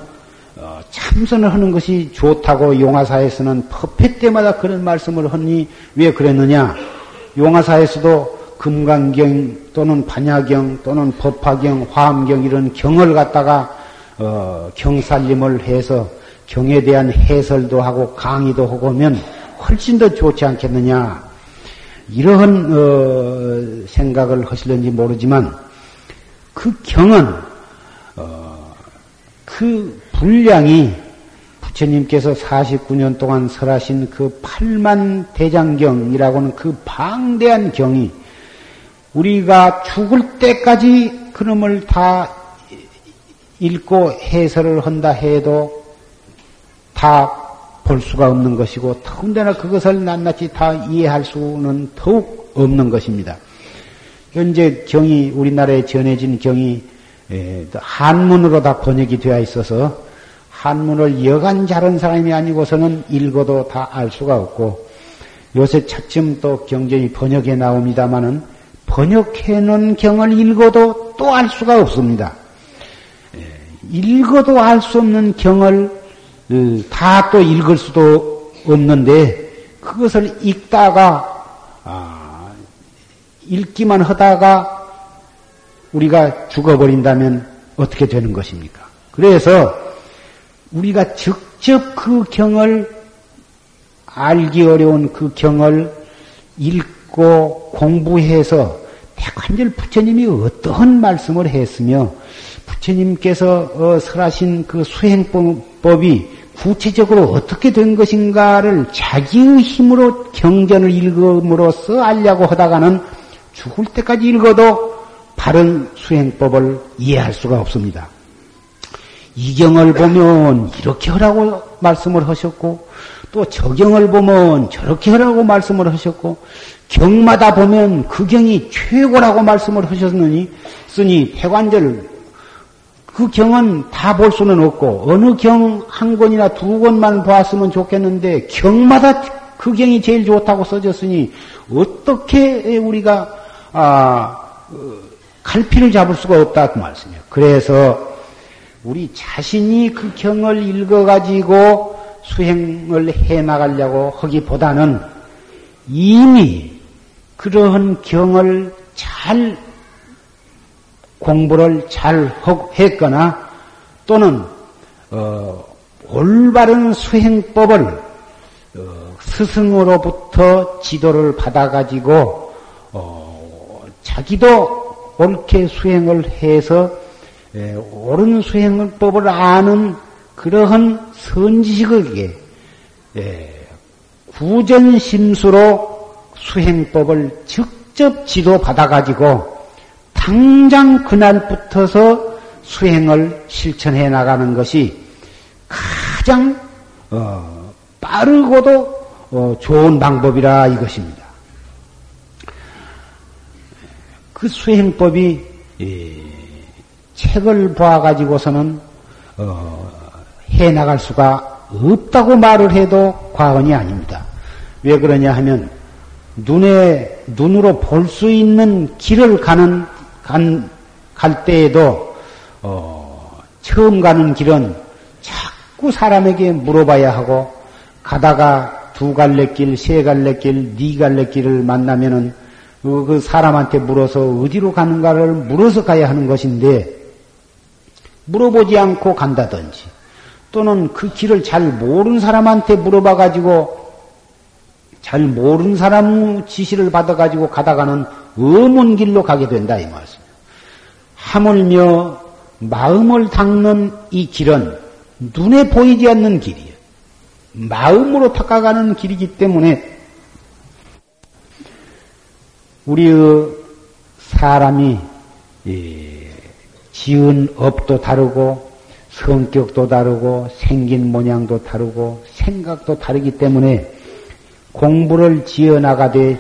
A: 어, 참선을 하는 것이 좋다고 용화사에서는 법회 때마다 그런 말씀을 하니 왜 그랬느냐? 용화사에서도 금강경 또는 반야경 또는 법화경, 화엄경 이런 경을 갖다가 어, 경살림을 해서 경에 대한 해설도 하고 강의도 하고 하면 훨씬 더 좋지 않겠느냐? 이러한 어, 생각을 하실는지 모르지만 그 경은 어, 그 분량이 부처님께서 49년 동안 설하신 그 8만 대장경이라고는 그 방대한 경이 우리가 죽을 때까지 그놈을 다 읽고 해설을 한다 해도 다 볼 수가 없는 것이고 더군다나 그것을 낱낱이 다 이해할 수는 더욱 없는 것입니다. 현재 경이 우리나라에 전해진 경이 한문으로 다 번역이 되어 있어서 한문을 여간 잘한 사람이 아니고서는 읽어도 다 알 수가 없고 요새 차츰 또 경전이 번역해 나옵니다마는 번역해 놓은 경을 읽어도 또 알 수가 없습니다. 읽어도 알 수 없는 경을 어, 다또 읽을 수도 없는데 그것을 읽다가 아, 읽기만 하다가 우리가 죽어버린다면 어떻게 되는 것입니까? 그래서 우리가 직접 그 경을 알기 어려운 그 경을 읽고 공부해서 대관절 부처님이 어떠한 말씀을 했으며 부처님께서 어, 설하신 그 수행법이 구체적으로 어떻게 된 것인가를 자기의 힘으로 경전을 읽음으로써 알려고 하다가는 죽을 때까지 읽어도 바른 수행법을 이해할 수가 없습니다. 이경을 보면 이렇게 하라고 말씀을 하셨고 또 저경을 보면 저렇게 하라고 말씀을 하셨고 경마다 보면 그 경이 최고라고 말씀을 하셨느니 쓰니 태관절 그 경은 다 볼 수는 없고 어느 경 한 권이나 두 권만 보았으면 좋겠는데 경마다 그 경이 제일 좋다고 써졌으니 어떻게 우리가 아, 갈피를 잡을 수가 없다 그 말씀이에요. 그래서 우리 자신이 그 경을 읽어가지고 수행을 해 나가려고 하기보다는 이미 그러한 경을 잘 공부를 잘 했거나 또는 어, 올바른 수행법을 어, 스승으로부터 지도를 받아가지고 어, 자기도 옳게 수행을 해서 에, 옳은 수행법을 아는 그러한 선지식에게 에, 구전심수로 수행법을 직접 지도받아가지고 당장 그날부터서 수행을 실천해 나가는 것이 가장 어, 빠르고도 어, 좋은 방법이라 이것입니다. 그 수행법이 예, 책을 보아가지고서는 어, 해 나갈 수가 없다고 말을 해도 과언이 아닙니다. 왜 그러냐 하면 눈에 눈으로 볼 수 있는 길을 가는 간, 갈 때에도, 어, 처음 가는 길은 자꾸 사람에게 물어봐야 하고, 가다가 두 갈래 길, 세 갈래 길, 네 갈래 길을 만나면은 그, 그 사람한테 물어서 어디로 가는가를 물어서 가야 하는 것인데, 물어보지 않고 간다든지, 또는 그 길을 잘 모르는 사람한테 물어봐 가지고 잘 모르는 사람 지시를 받아 가지고 가다가는 어문 길로 가게 된다 이 말씀. 하물며 마음을 닦는 이 길은 눈에 보이지 않는 길이에요. 마음으로 닦아가는 길이기 때문에 우리의 사람이 예, 지은 업도 다르고 성격도 다르고 생긴 모양도 다르고 생각도 다르기 때문에 공부를 지어 나가되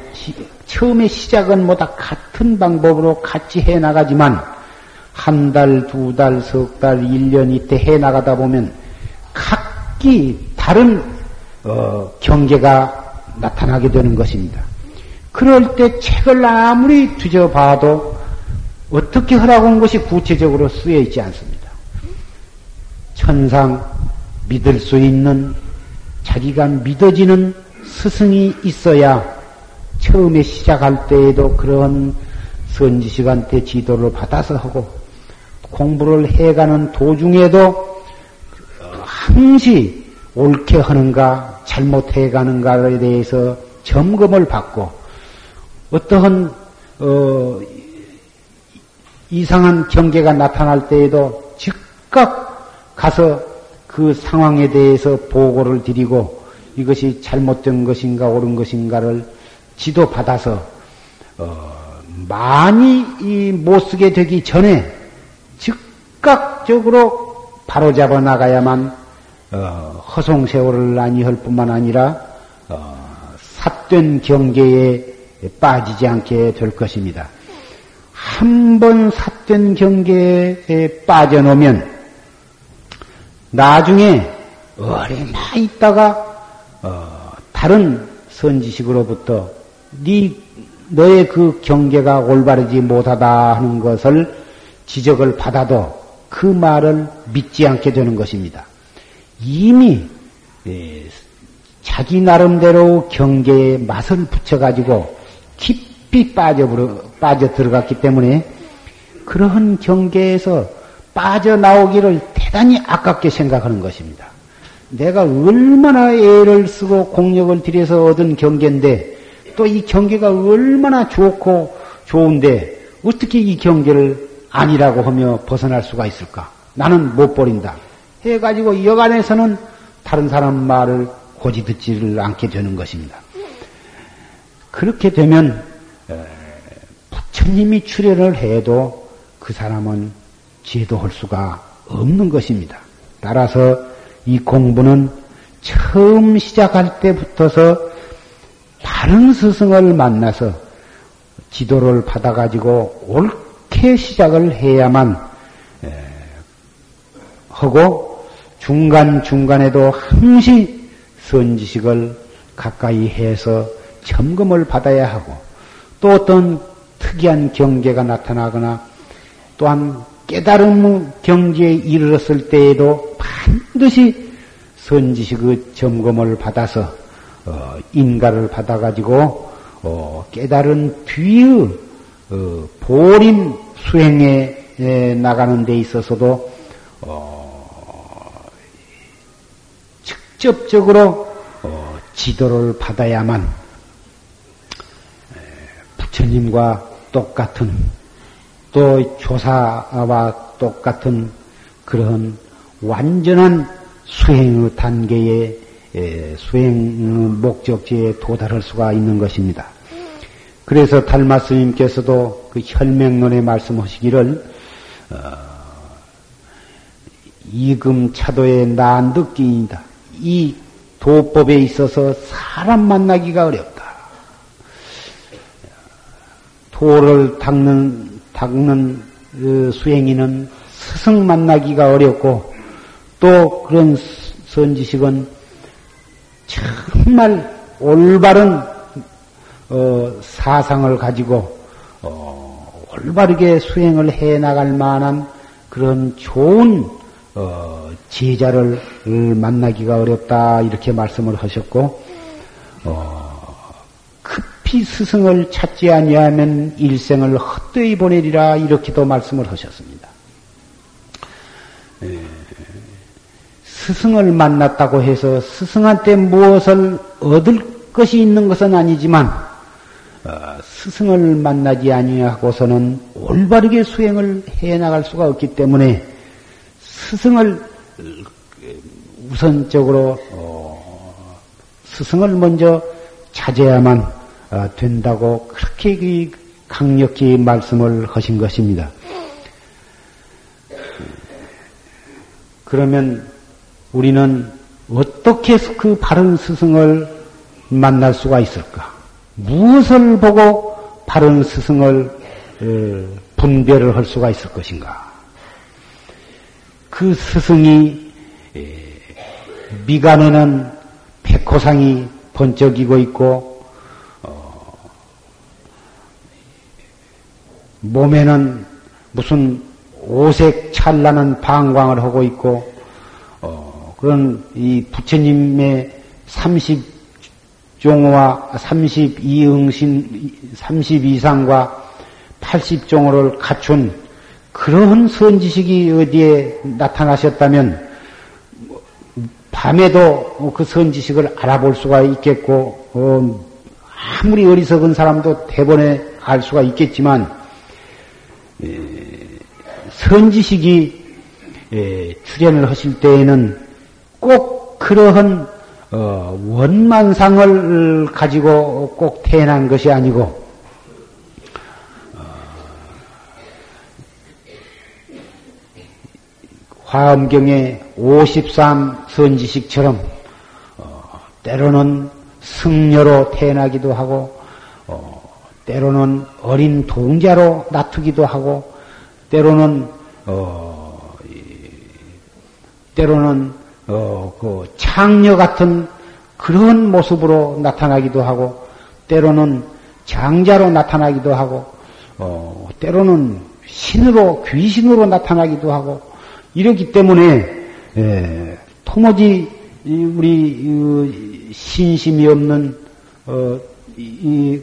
A: 처음에 시작은 뭐다 같은 방법으로 같이 해 나가지만 한 달, 두 달, 석 달, 일 년 이때 해 나가다 보면 각기 다른 어, 경계가 나타나게 되는 것입니다. 그럴 때 책을 아무리 뒤져봐도 어떻게 하라고 한 것이 구체적으로 쓰여 있지 않습니다. 천상 믿을 수 있는 자기가 믿어지는 스승이 있어야 처음에 시작할 때에도 그런 선지식한테 지도를 받아서 하고 공부를 해가는 도중에도 항시 옳게 하는가 잘못해 가는가에 대해서 점검을 받고 어떠한 어, 이상한 경계가 나타날 때에도 즉각 가서 그 상황에 대해서 보고를 드리고 이것이 잘못된 것인가 옳은 것인가를 지도받아서 어, 많이 못 쓰게 되기 전에 즉각적으로 바로잡아 나가야만 어, 허송세월을 아니할 뿐만 아니라 어, 삿된 경계에 빠지지 않게 될 것입니다. 한 번 삿된 경계에 빠져놓으면 나중에 얼마 있다가 어, 다른 선지식으로부터 네 너의 그 경계가 올바르지 못하다 하는 것을 지적을 받아도 그 말을 믿지 않게 되는 것입니다. 이미 예, 자기 나름대로 경계에 맛을 붙여가지고 깊이 빠져 빠져 들어갔기 때문에 그러한 경계에서 빠져나오기를 대단히 아깝게 생각하는 것입니다. 내가 얼마나 애를 쓰고 공력을 들여서 얻은 경계인데 또 이 경계가 얼마나 좋고 좋은데 어떻게 이 경계를 아니라고 하며 벗어날 수가 있을까? 나는 못 버린다. 해가지고 여간에서는 다른 사람 말을 고지 듣지를 않게 되는 것입니다. 그렇게 되면 부처님이 출연을 해도 그 사람은 제도할 수가 없는 것입니다. 따라서 이 공부는 처음 시작할 때부터서 다른 스승을 만나서 지도를 받아가지고 옳게 시작을 해야만 하고 중간중간에도 항시 선지식을 가까이 해서 점검을 받아야 하고 또 어떤 특이한 경계가 나타나거나 또한 깨달음 경지에 이르렀을 때에도 반드시 선지식 그 점검을 받아서 어, 인가를 받아가지고 어, 깨달은 뒤의 어, 보림 수행에 나가는 데 있어서도 어, 직접적으로 어, 지도를 받아야만 부처님과 똑같은 또 조사와 똑같은 그런 완전한 수행의 단계의 수행 목적지에 도달할 수가 있는 것입니다. 그래서 달마 스님께서도 그 혈맹론에 말씀하시기를 어, 이금 차도의 난득기이다. 이 도법에 있어서 사람 만나기가 어렵다. 도를 닦는 닦는 그 수행인은 스승 만나기가 어렵고 또 그런 선지식은 정말 올바른 어, 사상을 가지고 어, 올바르게 수행을 해 나갈 만한 그런 좋은 어, 제자를 만나기가 어렵다 이렇게 말씀을 하셨고 어, 급히 스승을 찾지 아니하면 일생을 헛되이 보내리라 이렇게도 말씀을 하셨습니다. 에, 스승을 만났다고 해서 스승한테 무엇을 얻을 것이 있는 것은 아니지만 어, 스승을 만나지 아니하고서는 올바르게 수행을 해 나갈 수가 없기 때문에 스승을 우선적으로 어, 스승을 먼저 찾아야만 어, 어, 된다고 그렇게 강력히 말씀을 하신 것입니다. 그러면 우리는 어떻게 그 바른 스승을 만날 수가 있을까? 무엇을 보고 바른 스승을 분별을 할 수가 있을 것인가? 그 스승이 미간에는 백호상이 번쩍이고 있고 몸에는 무슨 오색 찬란한 방광을 하고 있고 어, 그런 이 부처님의 30종호와 32응신 32상과 80종호를 갖춘 그런 선지식이 어디에 나타나셨다면 밤에도 그 선지식을 알아볼 수가 있겠고 어, 아무리 어리석은 사람도 대번에 알 수가 있겠지만 선지식이 출연을 하실 때에는 꼭 그러한 어, 원만상을 가지고 꼭 태어난 것이 아니고 어, 화엄경의 53 선지식처럼 어, 때로는 승려로 태어나기도 하고 때로는 어린 동자로 나투기도 하고 때로는 어, 때로는 어, 그 창녀 같은 그런 모습으로 나타나기도 하고 때로는 장자로 나타나기도 하고 어, 때로는 신으로 귀신으로 나타나기도 하고 이렇기 때문에 예, 토모지 우리 신심이 없는 어, 이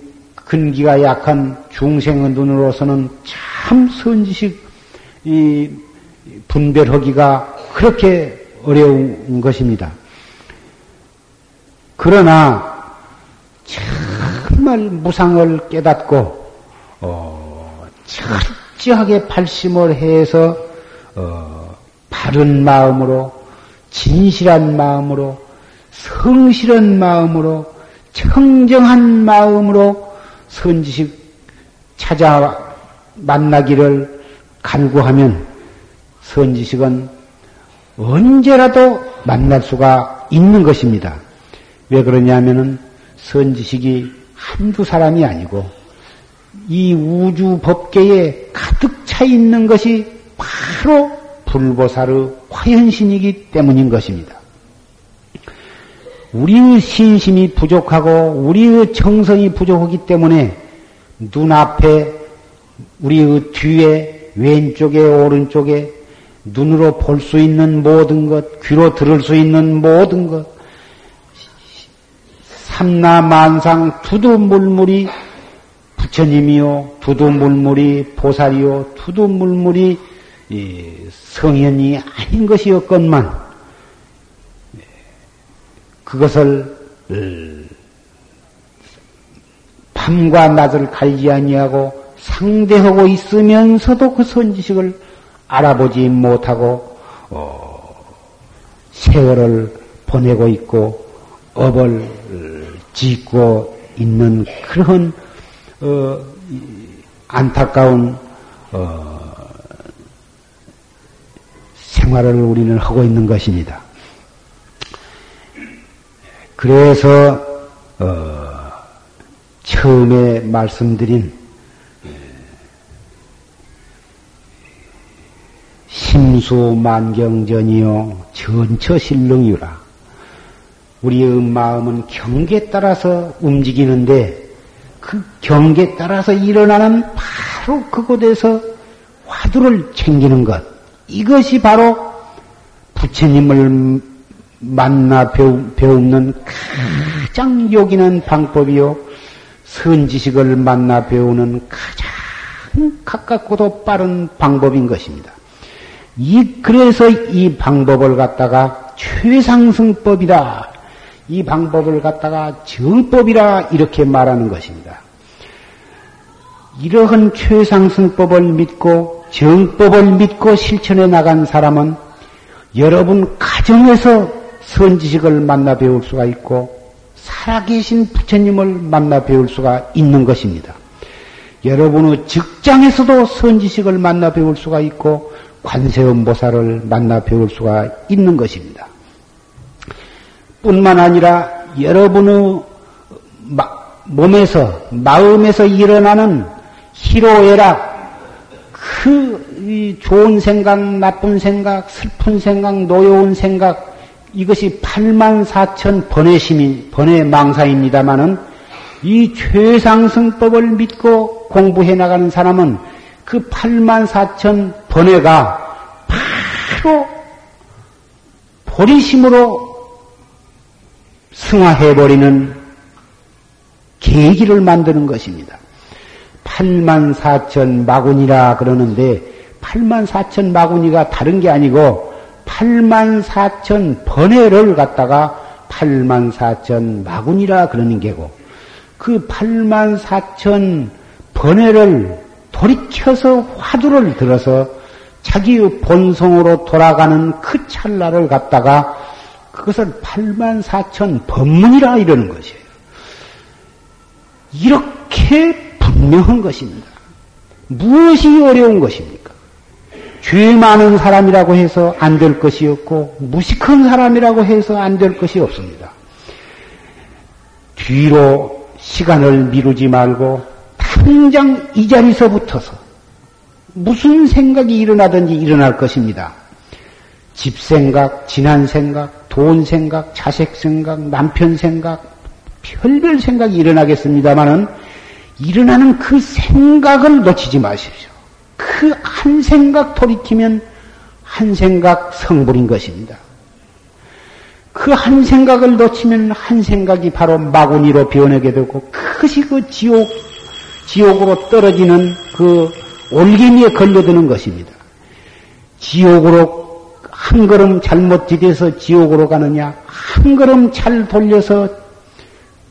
A: 근기가 약한 중생의 눈으로서는 참 선지식 이 분별하기가 그렇게 어려운 것입니다. 그러나 정말 무상을 깨닫고 어, 철저하게 발심을 해서 어, 바른 마음으로 진실한 마음으로 성실한 마음으로 청정한 마음으로 선지식 찾아 만나기를 간구하면 선지식은 언제라도 만날 수가 있는 것입니다. 왜 그러냐면은 선지식이 한두 사람이 아니고 이 우주 법계에 가득 차 있는 것이 바로 불보살의 화현신이기 때문인 것입니다. 우리의 신심이 부족하고 우리의 정성이 부족하기 때문에 눈앞에 우리의 뒤에 왼쪽에 오른쪽에 눈으로 볼 수 있는 모든 것, 귀로 들을 수 있는 모든 것, 삼라만상 두두물물이 부처님이요, 두두물물이 보살이요, 두두물물이 성현이 아닌 것이었건만 그것을 밤과 낮을 가리지 아니하고 상대하고 있으면서도 그 선지식을 알아보지 못하고 어, 세월을 보내고 있고 업을 짓고 있는 그런 어, 안타까운 어, 생활을 우리는 하고 있는 것입니다. 그래서 어, 처음에 말씀드린 심수만경전이요 전처실릉유라. 우리의 마음은 경계에 따라서 움직이는데 그 경계에 따라서 일어나는 바로 그곳에서 화두를 챙기는 것. 이것이 바로 부처님을 만나 배우는 가장 요기는 방법이요. 선지식을 만나 배우는 가장 가깝고도 빠른 방법인 것입니다. 이, 그래서 이 방법을 갖다가 최상승법이다. 이 방법을 갖다가 정법이라 이렇게 말하는 것입니다. 이러한 최상승법을 믿고 정법을 믿고 실천해 나간 사람은 여러분 가정에서 선지식을 만나 배울 수가 있고 살아계신 부처님을 만나 배울 수가 있는 것입니다. 여러분의 직장에서도 선지식을 만나 배울 수가 있고 관세음보살을 만나 배울 수가 있는 것입니다. 뿐만 아니라 여러분의 몸에서 마음에서 일어나는 희로애락 그 좋은 생각, 나쁜 생각, 슬픈 생각, 노여운 생각 이것이 8만 4천 번의 심이 번의 망사입니다마는 이 최상승법을 믿고 공부해 나가는 사람은 그 8만 4천 번뇌가 바로 보리심으로 승화해버리는 계기를 만드는 것입니다. 8만 4천 마군이라 그러는데 8만 4천 마군이가 다른 게 아니고 8만 4천 번뇌를 갖다가 8만 4천 마군이라 그러는 게고 그 8만 4천 번뇌를 돌이켜서 화두를 들어서 자기의 본성으로 돌아가는 그 찰나를 갖다가 그것을 8만 4천 법문이라 이러는 것이에요. 이렇게 분명한 것입니다. 무엇이 어려운 것입니까? 죄 많은 사람이라고 해서 안 될 것이 없고, 무식한 사람이라고 해서 안 될 것이 없습니다. 뒤로 시간을 미루지 말고, 당장 이 자리서 붙어서, 무슨 생각이 일어나든지 일어날 것입니다. 집 생각, 지난 생각, 돈 생각, 자식 생각, 남편 생각, 별별 생각이 일어나겠습니다만은, 일어나는 그 생각을 놓치지 마십시오. 그 한 생각 돌이키면 한 생각 성불인 것입니다. 그 한 생각을 놓치면 한 생각이 바로 마구니로 변하게 되고 그것이 그 지옥, 지옥으로 떨어지는 그 올개미에 걸려드는 것입니다. 지옥으로 한 걸음 잘못 디뎌서 지옥으로 가느냐, 한 걸음 잘 돌려서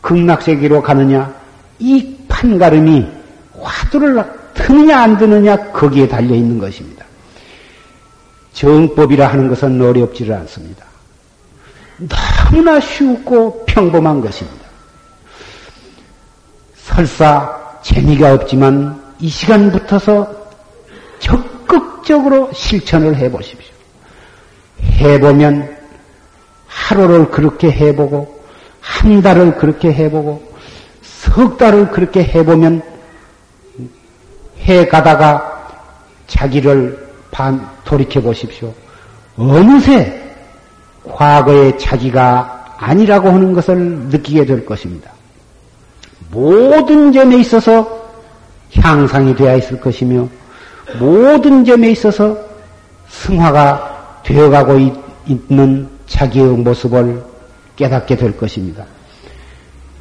A: 극락세계로 가느냐, 이 판가름이 화두를 드느냐 안 드느냐 거기에 달려 있는 것입니다. 정법이라 하는 것은 어렵지를 않습니다. 너무나 쉽고 평범한 것입니다. 설사 재미가 없지만 이 시간부터서 적극적으로 실천을 해보십시오. 해보면 하루를 그렇게 해보고 한 달을 그렇게 해보고 석 달을 그렇게 해보면 해 가다가 자기를 반 돌이켜 보십시오. 어느새 과거의 자기가 아니라고 하는 것을 느끼게 될 것입니다. 모든 점에 있어서 향상이 되어 있을 것이며 모든 점에 있어서 승화가 되어가고 있는 자기의 모습을 깨닫게 될 것입니다.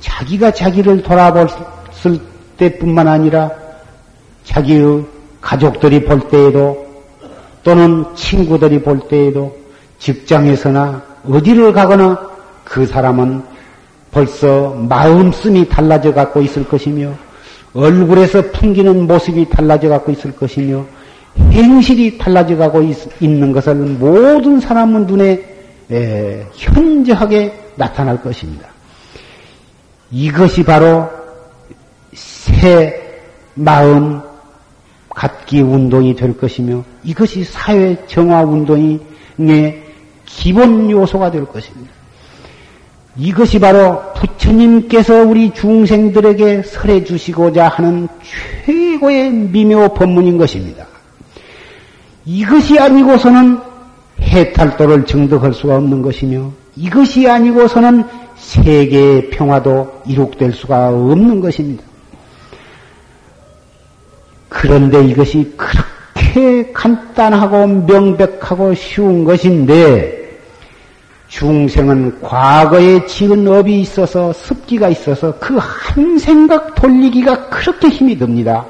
A: 자기가 자기를 돌아봤을 때뿐만 아니라 자기의 가족들이 볼 때에도 또는 친구들이 볼 때에도 직장에서나 어디를 가거나 그 사람은 벌써 마음씀이 달라져 갖고 있을 것이며 얼굴에서 풍기는 모습이 달라져 갖고 있을 것이며 행실이 달라져 가고 있는 것을 모든 사람은 눈에 현저하게 나타날 것입니다. 이것이 바로 새 마음 갖기 운동이 될 것이며 이것이 사회 정화 운동의 기본 요소가 될 것입니다. 이것이 바로 부처님께서 우리 중생들에게 설해 주시고자 하는 최고의 미묘 법문인 것입니다. 이것이 아니고서는 해탈도를 증득할 수가 없는 것이며 이것이 아니고서는 세계의 평화도 이룩될 수가 없는 것입니다. 그런데 이것이 그렇게 간단하고 명백하고 쉬운 것인데 중생은 과거에 지은 업이 있어서 습기가 있어서 그 한 생각 돌리기가 그렇게 힘이 듭니다.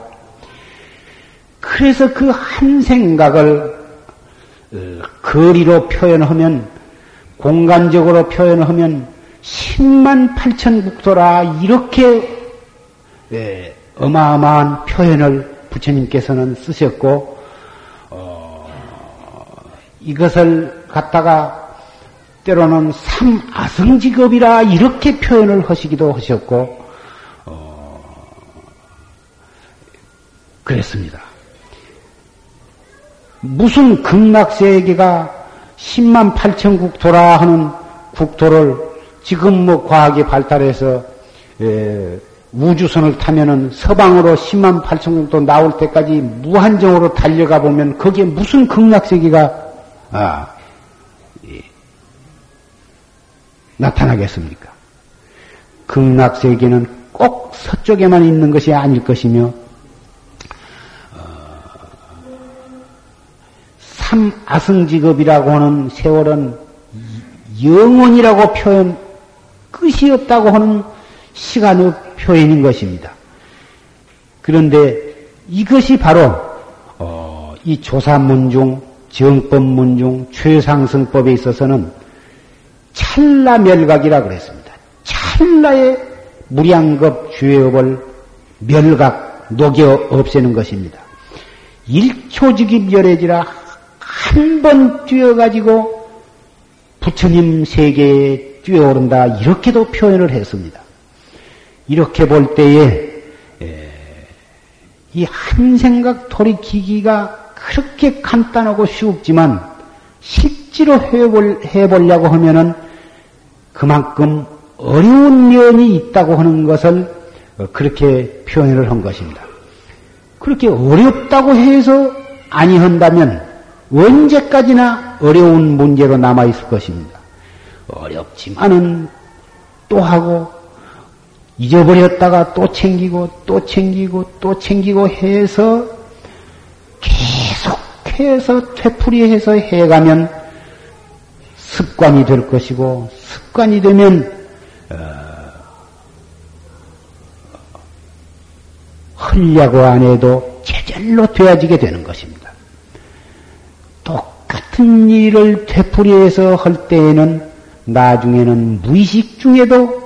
A: 그래서 그 한 생각을 어, 거리로 표현하면 공간적으로 표현하면 10만 8천 국도라 이렇게 예, 어마어마한 표현을 부처님께서는 쓰셨고 어, 이것을 갖다가 때로는 삼아성직업이라 이렇게 표현을 하시기도 하셨고 어, 그랬습니다. 무슨 극락세계가 10만 8천 국토라 하는 국토를 지금 뭐 과학이 발달해서 에, 우주선을 타면은 서방으로 10만 8천 국토 나올 때까지 무한정으로 달려가 보면 거기에 무슨 극락세계가 아, 예, 나타나겠습니까? 극락세계는 꼭 서쪽에만 있는 것이 아닐 것이며 삼아승직업이라고 하는 세월은 영원이라고 표현, 끝이 없다고 하는 시간의 표현인 것입니다. 그런데 이것이 바로 어, 이 조사문중, 정법문중, 최상승법에 있어서는 찰나멸각이라 그랬습니다. 찰나의 무량급 죄업을 멸각, 녹여 없애는 것입니다. 일초직입 열애지라 한 번 뛰어가지고 부처님 세계에 뛰어오른다 이렇게도 표현을 했습니다. 이렇게 볼 때에 이 한 생각 돌이키기가 그렇게 간단하고 쉽지만 실제로 해보려고 하면은 그만큼 어려운 면이 있다고 하는 것을 그렇게 표현을 한 것입니다. 그렇게 어렵다고 해서 아니한다면 언제까지나 어려운 문제로 남아있을 것입니다. 어렵지만은 또 하고, 잊어버렸다가 또 챙기고, 또 챙기고, 또 챙기고 해서 계속해서 되풀이해서 해가면 습관이 될 것이고, 습관이 되면, 어, 흘려고 안 해도 제절로 되어지게 되는 것입니다. 같은 일을 되풀이해서 할 때에는 나중에는 무의식 중에도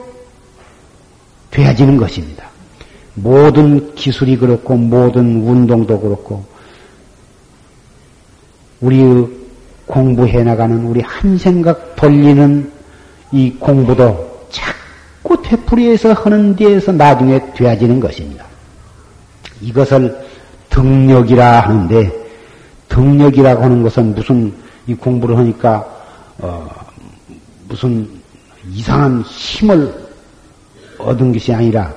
A: 되어지는 것입니다. 모든 기술이 그렇고 모든 운동도 그렇고 우리 공부해 나가는 우리 한 생각 돌리는 이 공부도 자꾸 되풀이해서 하는 데에서 나중에 되어지는 것입니다. 이것을 등력이라 하는데 등력이라고 하는 것은 무슨 이 공부를 하니까 어, 무슨 이상한 힘을 얻은 것이 아니라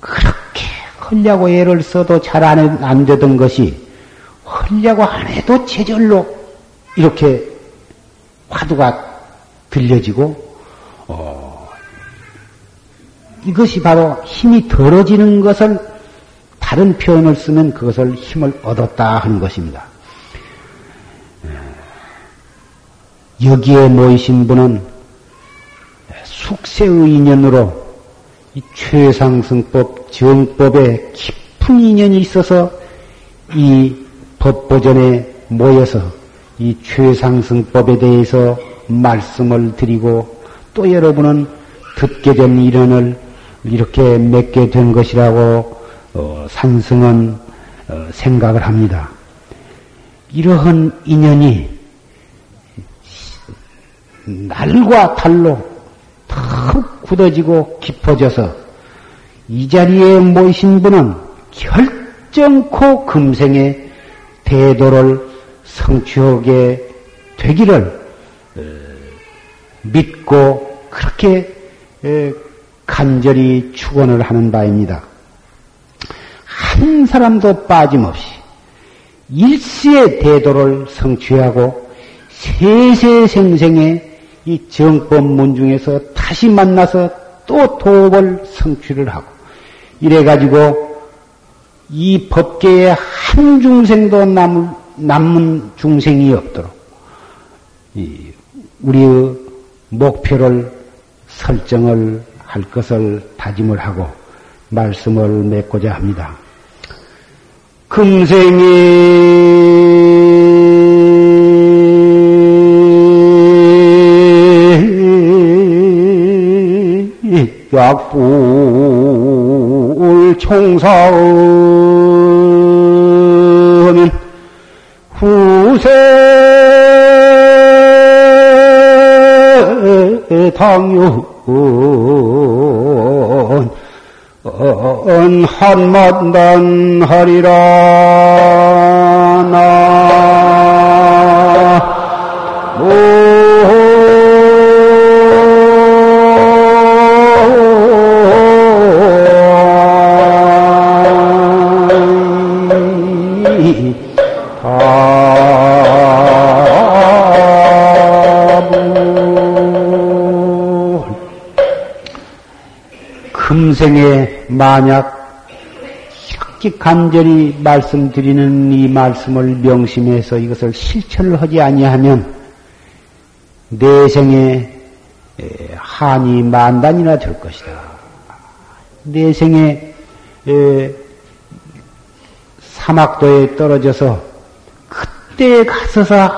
A: 그렇게 하려고 애를 써도 잘 안 안 되던 것이 하려고 안 해도 제절로 이렇게 화두가 들려지고 어, 이것이 바로 힘이 덜어지는 것을 다른 표현을 쓰면 그것을 힘을 얻었다 하는 것입니다. 여기에 모이신 분은 숙세의 인연으로 이 최상승법, 정법에 깊은 인연이 있어서 이 법보전에 모여서 이 최상승법에 대해서 말씀을 드리고 또 여러분은 듣게 된 인연을 이렇게 맺게 된 것이라고 어, 산승은 어, 생각을 합니다. 이러한 인연이 날과 달로 턱 굳어지고 깊어져서 이 자리에 모이신 분은 결정코 금생에 대도를 성취하게 되기를 어, 믿고 그렇게 간절히 축원을 하는 바입니다. 한 사람도 빠짐없이 일시의 대도를 성취하고 세세생생의 이 정법문 중에서 다시 만나서 또 도업을 성취를 하고 이래가지고 이 법계에 한 중생도 남, 남은 중생이 없도록 우리의 목표를 설정을 할 것을 다짐을 하고 말씀을 맺고자 합니다. 금생이 약불 총사은 후세 당연 한만단 하리라 나. 만약 이렇게 간절히 말씀드리는 이 말씀을 명심해서 이것을 실천을 하지 아니하면 내 생에 한이 만단이나 될 것이다. 내 생에 사막도에 떨어져서 그때 가서서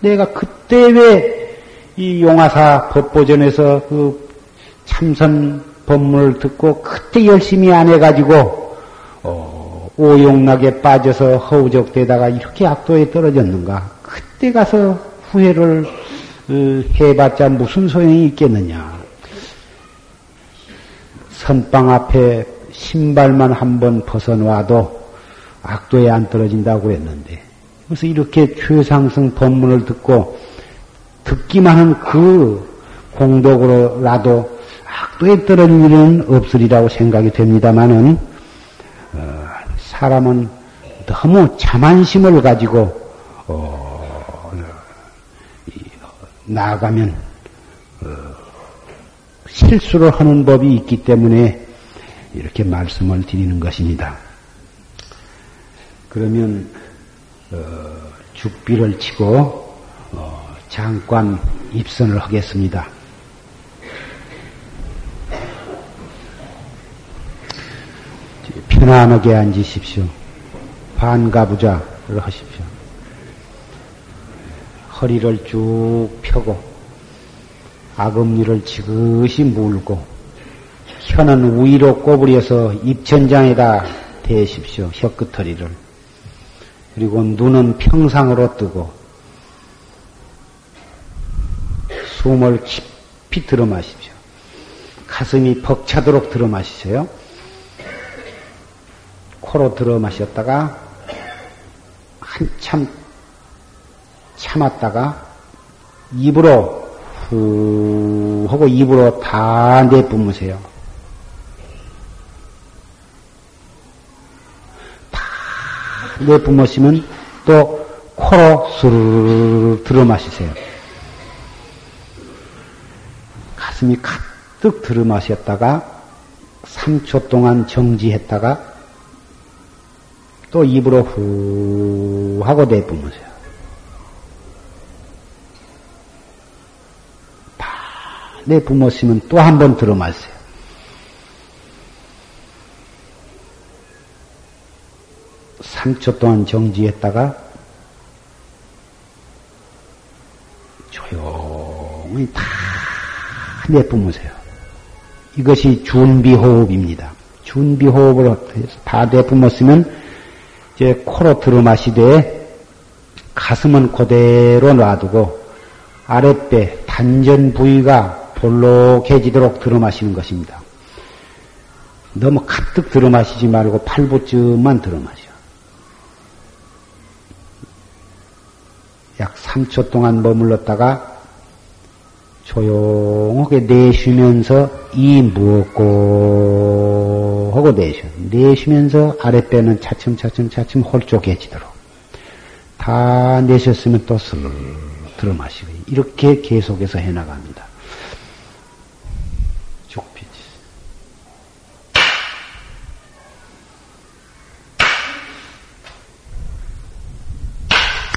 A: 내가 그때 왜 이 용화사 법보전에서 그 참선 법문을 듣고 그때 열심히 안 해가지고 어, 오용락에 빠져서 허우적대다가 이렇게 악도에 떨어졌는가? 그때 가서 후회를 어, 해봤자 무슨 소용이 있겠느냐? 선방 앞에 신발만 한 번 벗어놔도 악도에 안 떨어진다고 했는데 그래서 이렇게 최상승 법문을 듣고 듣기만 한 그 공덕으로라도 악도에 떨어질 일은 없으리라고 생각이 됩니다만은 어, 사람은 너무 자만심을 가지고 어, 나아가면 어, 실수를 하는 법이 있기 때문에 이렇게 말씀을 드리는 것입니다. 그러면 어, 죽비를 치고 어, 잠깐 입선을 하겠습니다. 편안하게 앉으십시오. 반가부자를 하십시오. 허리를 쭉 펴고 악음니를 지그시 물고 혀는 위로 꼬부려서 입천장에다 대십시오. 혀끝허리를. 그리고 눈은 평상으로 뜨고 숨을 깊이 들어 마십시오. 가슴이 벅차도록 들어 마시세요. 코로 들어 마셨다가 한참 참았다가 입으로 후 하고 입으로 다 내뿜으세요. 다 내뿜으시면 또 코로 스르르 들어 마시세요. 가슴이 가득 들어 마셨다가 3초 동안 정지했다가 또 입으로 후 하고 내뿜으세요. 다 내뿜었으면 또 한 번 들어 마세요. 삼초 동안 정지했다가 조용히 다 내뿜으세요. 이것이 준비호흡입니다. 준비호흡을 다 내뿜었으면 이제 코로 들어마시되 가슴은 그대로 놔두고 아랫배 단전 부위가 볼록해지도록 들어마시는 것입니다. 너무 가득 들어마시지 말고 팔부쯤만 들어마셔. 약 3초 동안 머물렀다가 조용하게 내쉬면서 이 무엇고 하고 내쉬어. 내쉬면서 아랫배는 차츰차츰 차츰 홀쭉해지도록. 다 내셨으면 또 슬 들어 마시고. 이렇게 계속해서 해나갑니다. 죽빛.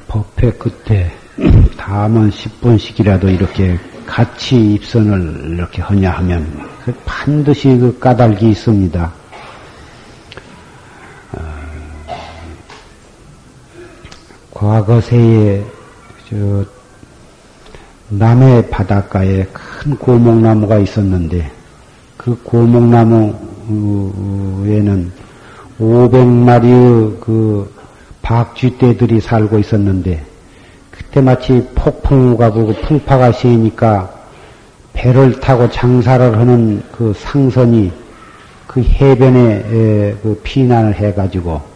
A: 법회 끝에 다음은 10분씩이라도 이렇게 같이 입선을 이렇게 하냐 하면 그 반드시 그 까닭이 있습니다. 과거 세에 저 남해 바닷가에 큰 고목나무가 있었는데 그 고목나무에는 500마리의 그 박쥐떼들이 살고 있었는데 그때 마치 폭풍우가 불고 풍파가 세니까 배를 타고 장사를 하는 그 상선이 그 해변에 그 피난을 해가지고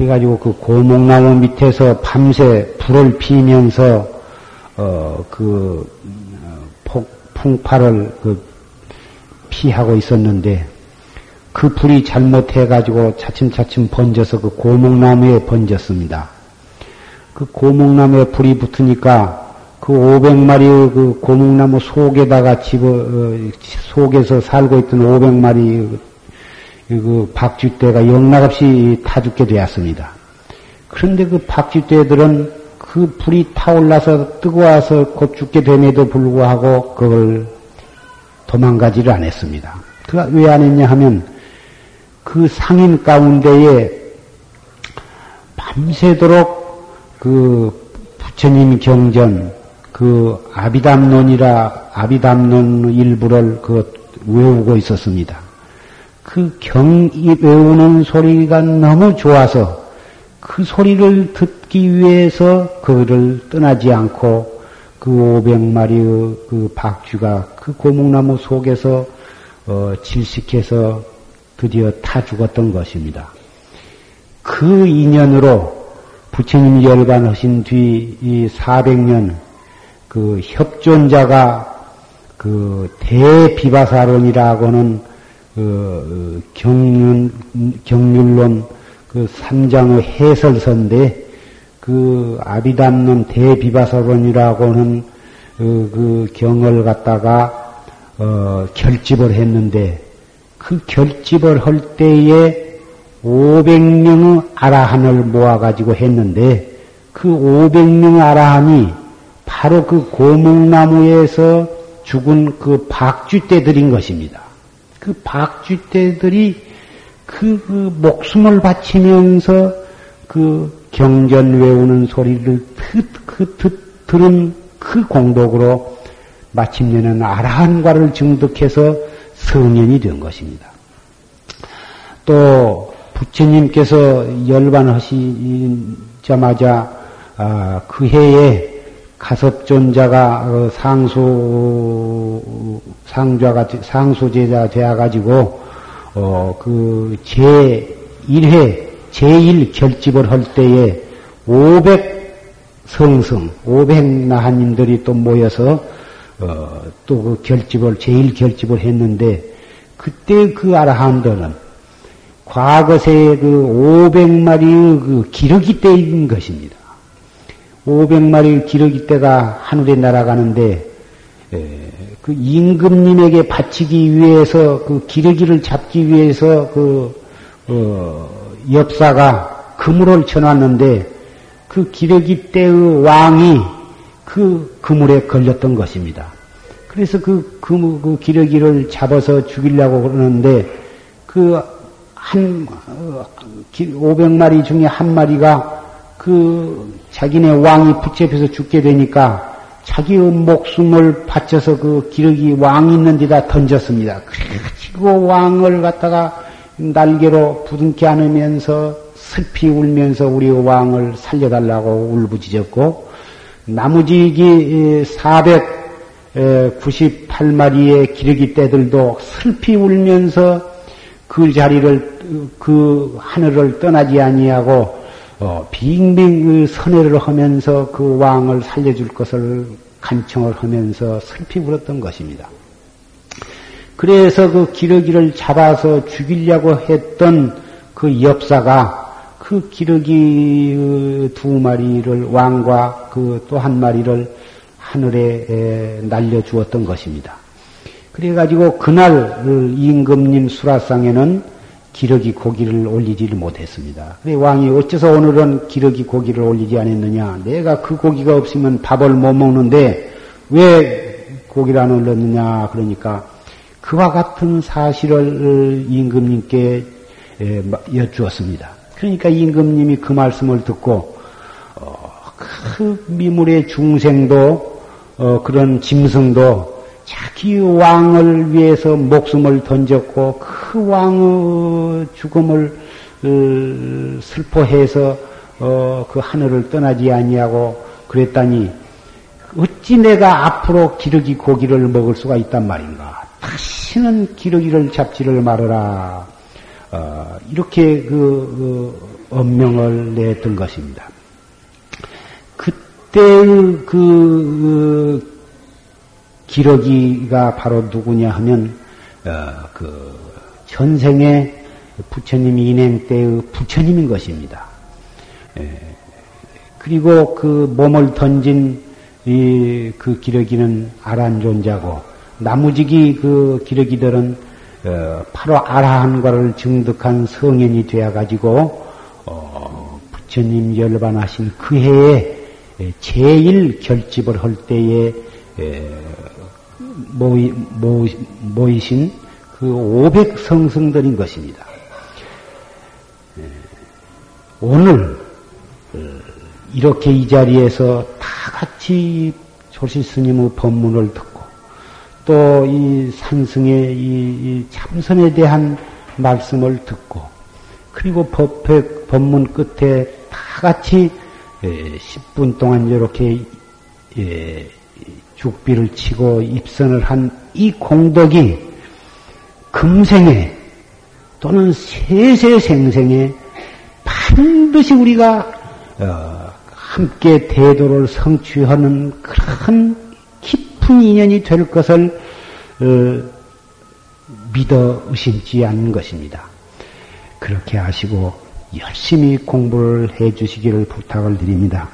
A: 그래가지고 그 고목나무 밑에서 밤새 불을 피면서 어 그 폭 풍파를 그 피하고 있었는데 그 불이 잘못해가지고 차츰차츰 번져서 그 고목나무에 번졌습니다. 그 고목나무에 불이 붙으니까 그 500마리의 그 고목나무 속에다가 집어, 어, 속에서 살고 있던 500마리 그 박쥐떼가 영락없이 타 죽게 되었습니다. 그런데 그 박쥐떼들은 그 불이 타올라서 뜨거워서 곧 죽게 됨에도 불구하고 그걸 도망가지를 않았습니다. 그가 왜 안 했냐 하면 그 상인 가운데에 밤새도록 그 부처님 경전, 그 아비담론이라 아비담론 일부를 그 외우고 있었습니다. 그 경 외우는 소리가 너무 좋아서 그 소리를 듣기 위해서 그를 떠나지 않고 그 500마리의 그 박쥐가 그 고목나무 속에서 어, 질식해서 드디어 타 죽었던 것입니다. 그 인연으로 부처님 열반하신 뒤 이 400년 그 협존자가 그 대비바사론이라고는 그 경륜 경륜론 그 삼장의 해설서인데 그 아비담론 대비바사론이라고는 그, 그 경을 갖다가 어, 결집을 했는데 그 결집을 할 때에 500명의 아라한을 모아가지고 했는데 그 500명의 아라한이 바로 그 고목나무에서 죽은 그 박쥐 떼들인 것입니다. 그 박쥐떼들이 그, 그 목숨을 바치면서 그 경전 외우는 소리를 듣, 그, 듣, 들은 그 공덕으로 마침내는 아라한과를 증득해서 성년이 된 것입니다. 또 부처님께서 열반하시자마자 아, 그 해에 가섭존자가 어, 상수 상좌가 상수제자 되어 가지고 어, 그 제1회 제1 결집을 할 때에 500 성성 500 나하님들이 또 모여서 어, 또 그 결집을 제1 결집을 했는데 그때 그 아라한들은 과거세 그 500마리의 그 기러기 떼인 것입니다. 500마리 기러기 떼가 하늘에 날아가는데 그 임금님에게 바치기 위해서 그 기러기를 잡기 위해서 그 어, 엽사가 그물을 쳐놨는데 그 기러기 떼의 왕이 그 그물에 걸렸던 것입니다. 그래서 그, 그, 그 기러기를 잡아서 죽이려고 그러는데 그 한, 500마리 어, 중에 한 마리가 그 자기네 왕이 붙잡혀서 죽게 되니까 자기의 목숨을 바쳐서 그 기러기 왕이 있는 데다 던졌습니다. 그래가지고 왕을 갖다가 날개로 부둥켜 안으면서 슬피 울면서 우리 왕을 살려달라고 울부짖었고 나무지기 498마리의 기러기 떼들도 슬피 울면서 그 자리를 그 하늘을 떠나지 아니하고 어, 빙빙 그 선회를 하면서 그 왕을 살려줄 것을 간청을 하면서 슬피 울었던 것입니다. 그래서 그 기러기를 잡아서 죽이려고 했던 그 엽사가 그 기러기 두 마리를 왕과 그 또 한 마리를 하늘에 날려주었던 것입니다. 그래가지고 그날 임금님 수라상에는 기러기 고기를 올리지를 못했습니다. 그래 왕이 어째서 오늘은 기러기 고기를 올리지 않았느냐? 내가 그 고기가 없으면 밥을 못 먹는데 왜 고기를 안 올렸느냐? 그러니까 그와 같은 사실을 임금님께 여쭈었습니다. 그러니까 임금님이 그 말씀을 듣고 어, 그 미물의 중생도 어, 그런 짐승도 자기 왕을 위해서 목숨을 던졌고 그 왕의 죽음을 어, 슬퍼해서 어, 그 하늘을 떠나지 아니하고 그랬다니 어찌 내가 앞으로 기러기 고기를 먹을 수가 있단 말인가? 다시는 기러기를 잡지를 말아라. 어, 이렇게 그, 그 엄명을 냈던 것입니다. 그때 그, 그 기러기가 바로 누구냐 하면 어, 그 전생의 부처님 인행 때의 부처님인 것입니다. 에, 그리고 그 몸을 던진 이, 그 기러기는 아란 존자고, 나무지기 그 기러기들은, 어, 바로 아라한과를 증득한 성현이 되어 가지고, 어, 부처님 열반하신 그 해에 제일 결집을 할 때에, 에, 모이, 모이, 모이 신 그 500 성승들인 것입니다. 오늘 어, 이렇게 이 자리에서 다 같이 조실 스님의 법문을 듣고 또 이 산승의 이 참선에 대한 말씀을 듣고 그리고 법회 법문 끝에 다 같이 10분 동안 이렇게 죽비를 치고 입선을 한 이 공덕이 금생에 또는 세세생생에 반드시 우리가 어, 함께 대도를 성취하는 그런 깊은 인연이 될 것을 어, 믿어 의심지 않는 것입니다. 그렇게 하시고 열심히 공부를 해 주시기를 부탁을 드립니다.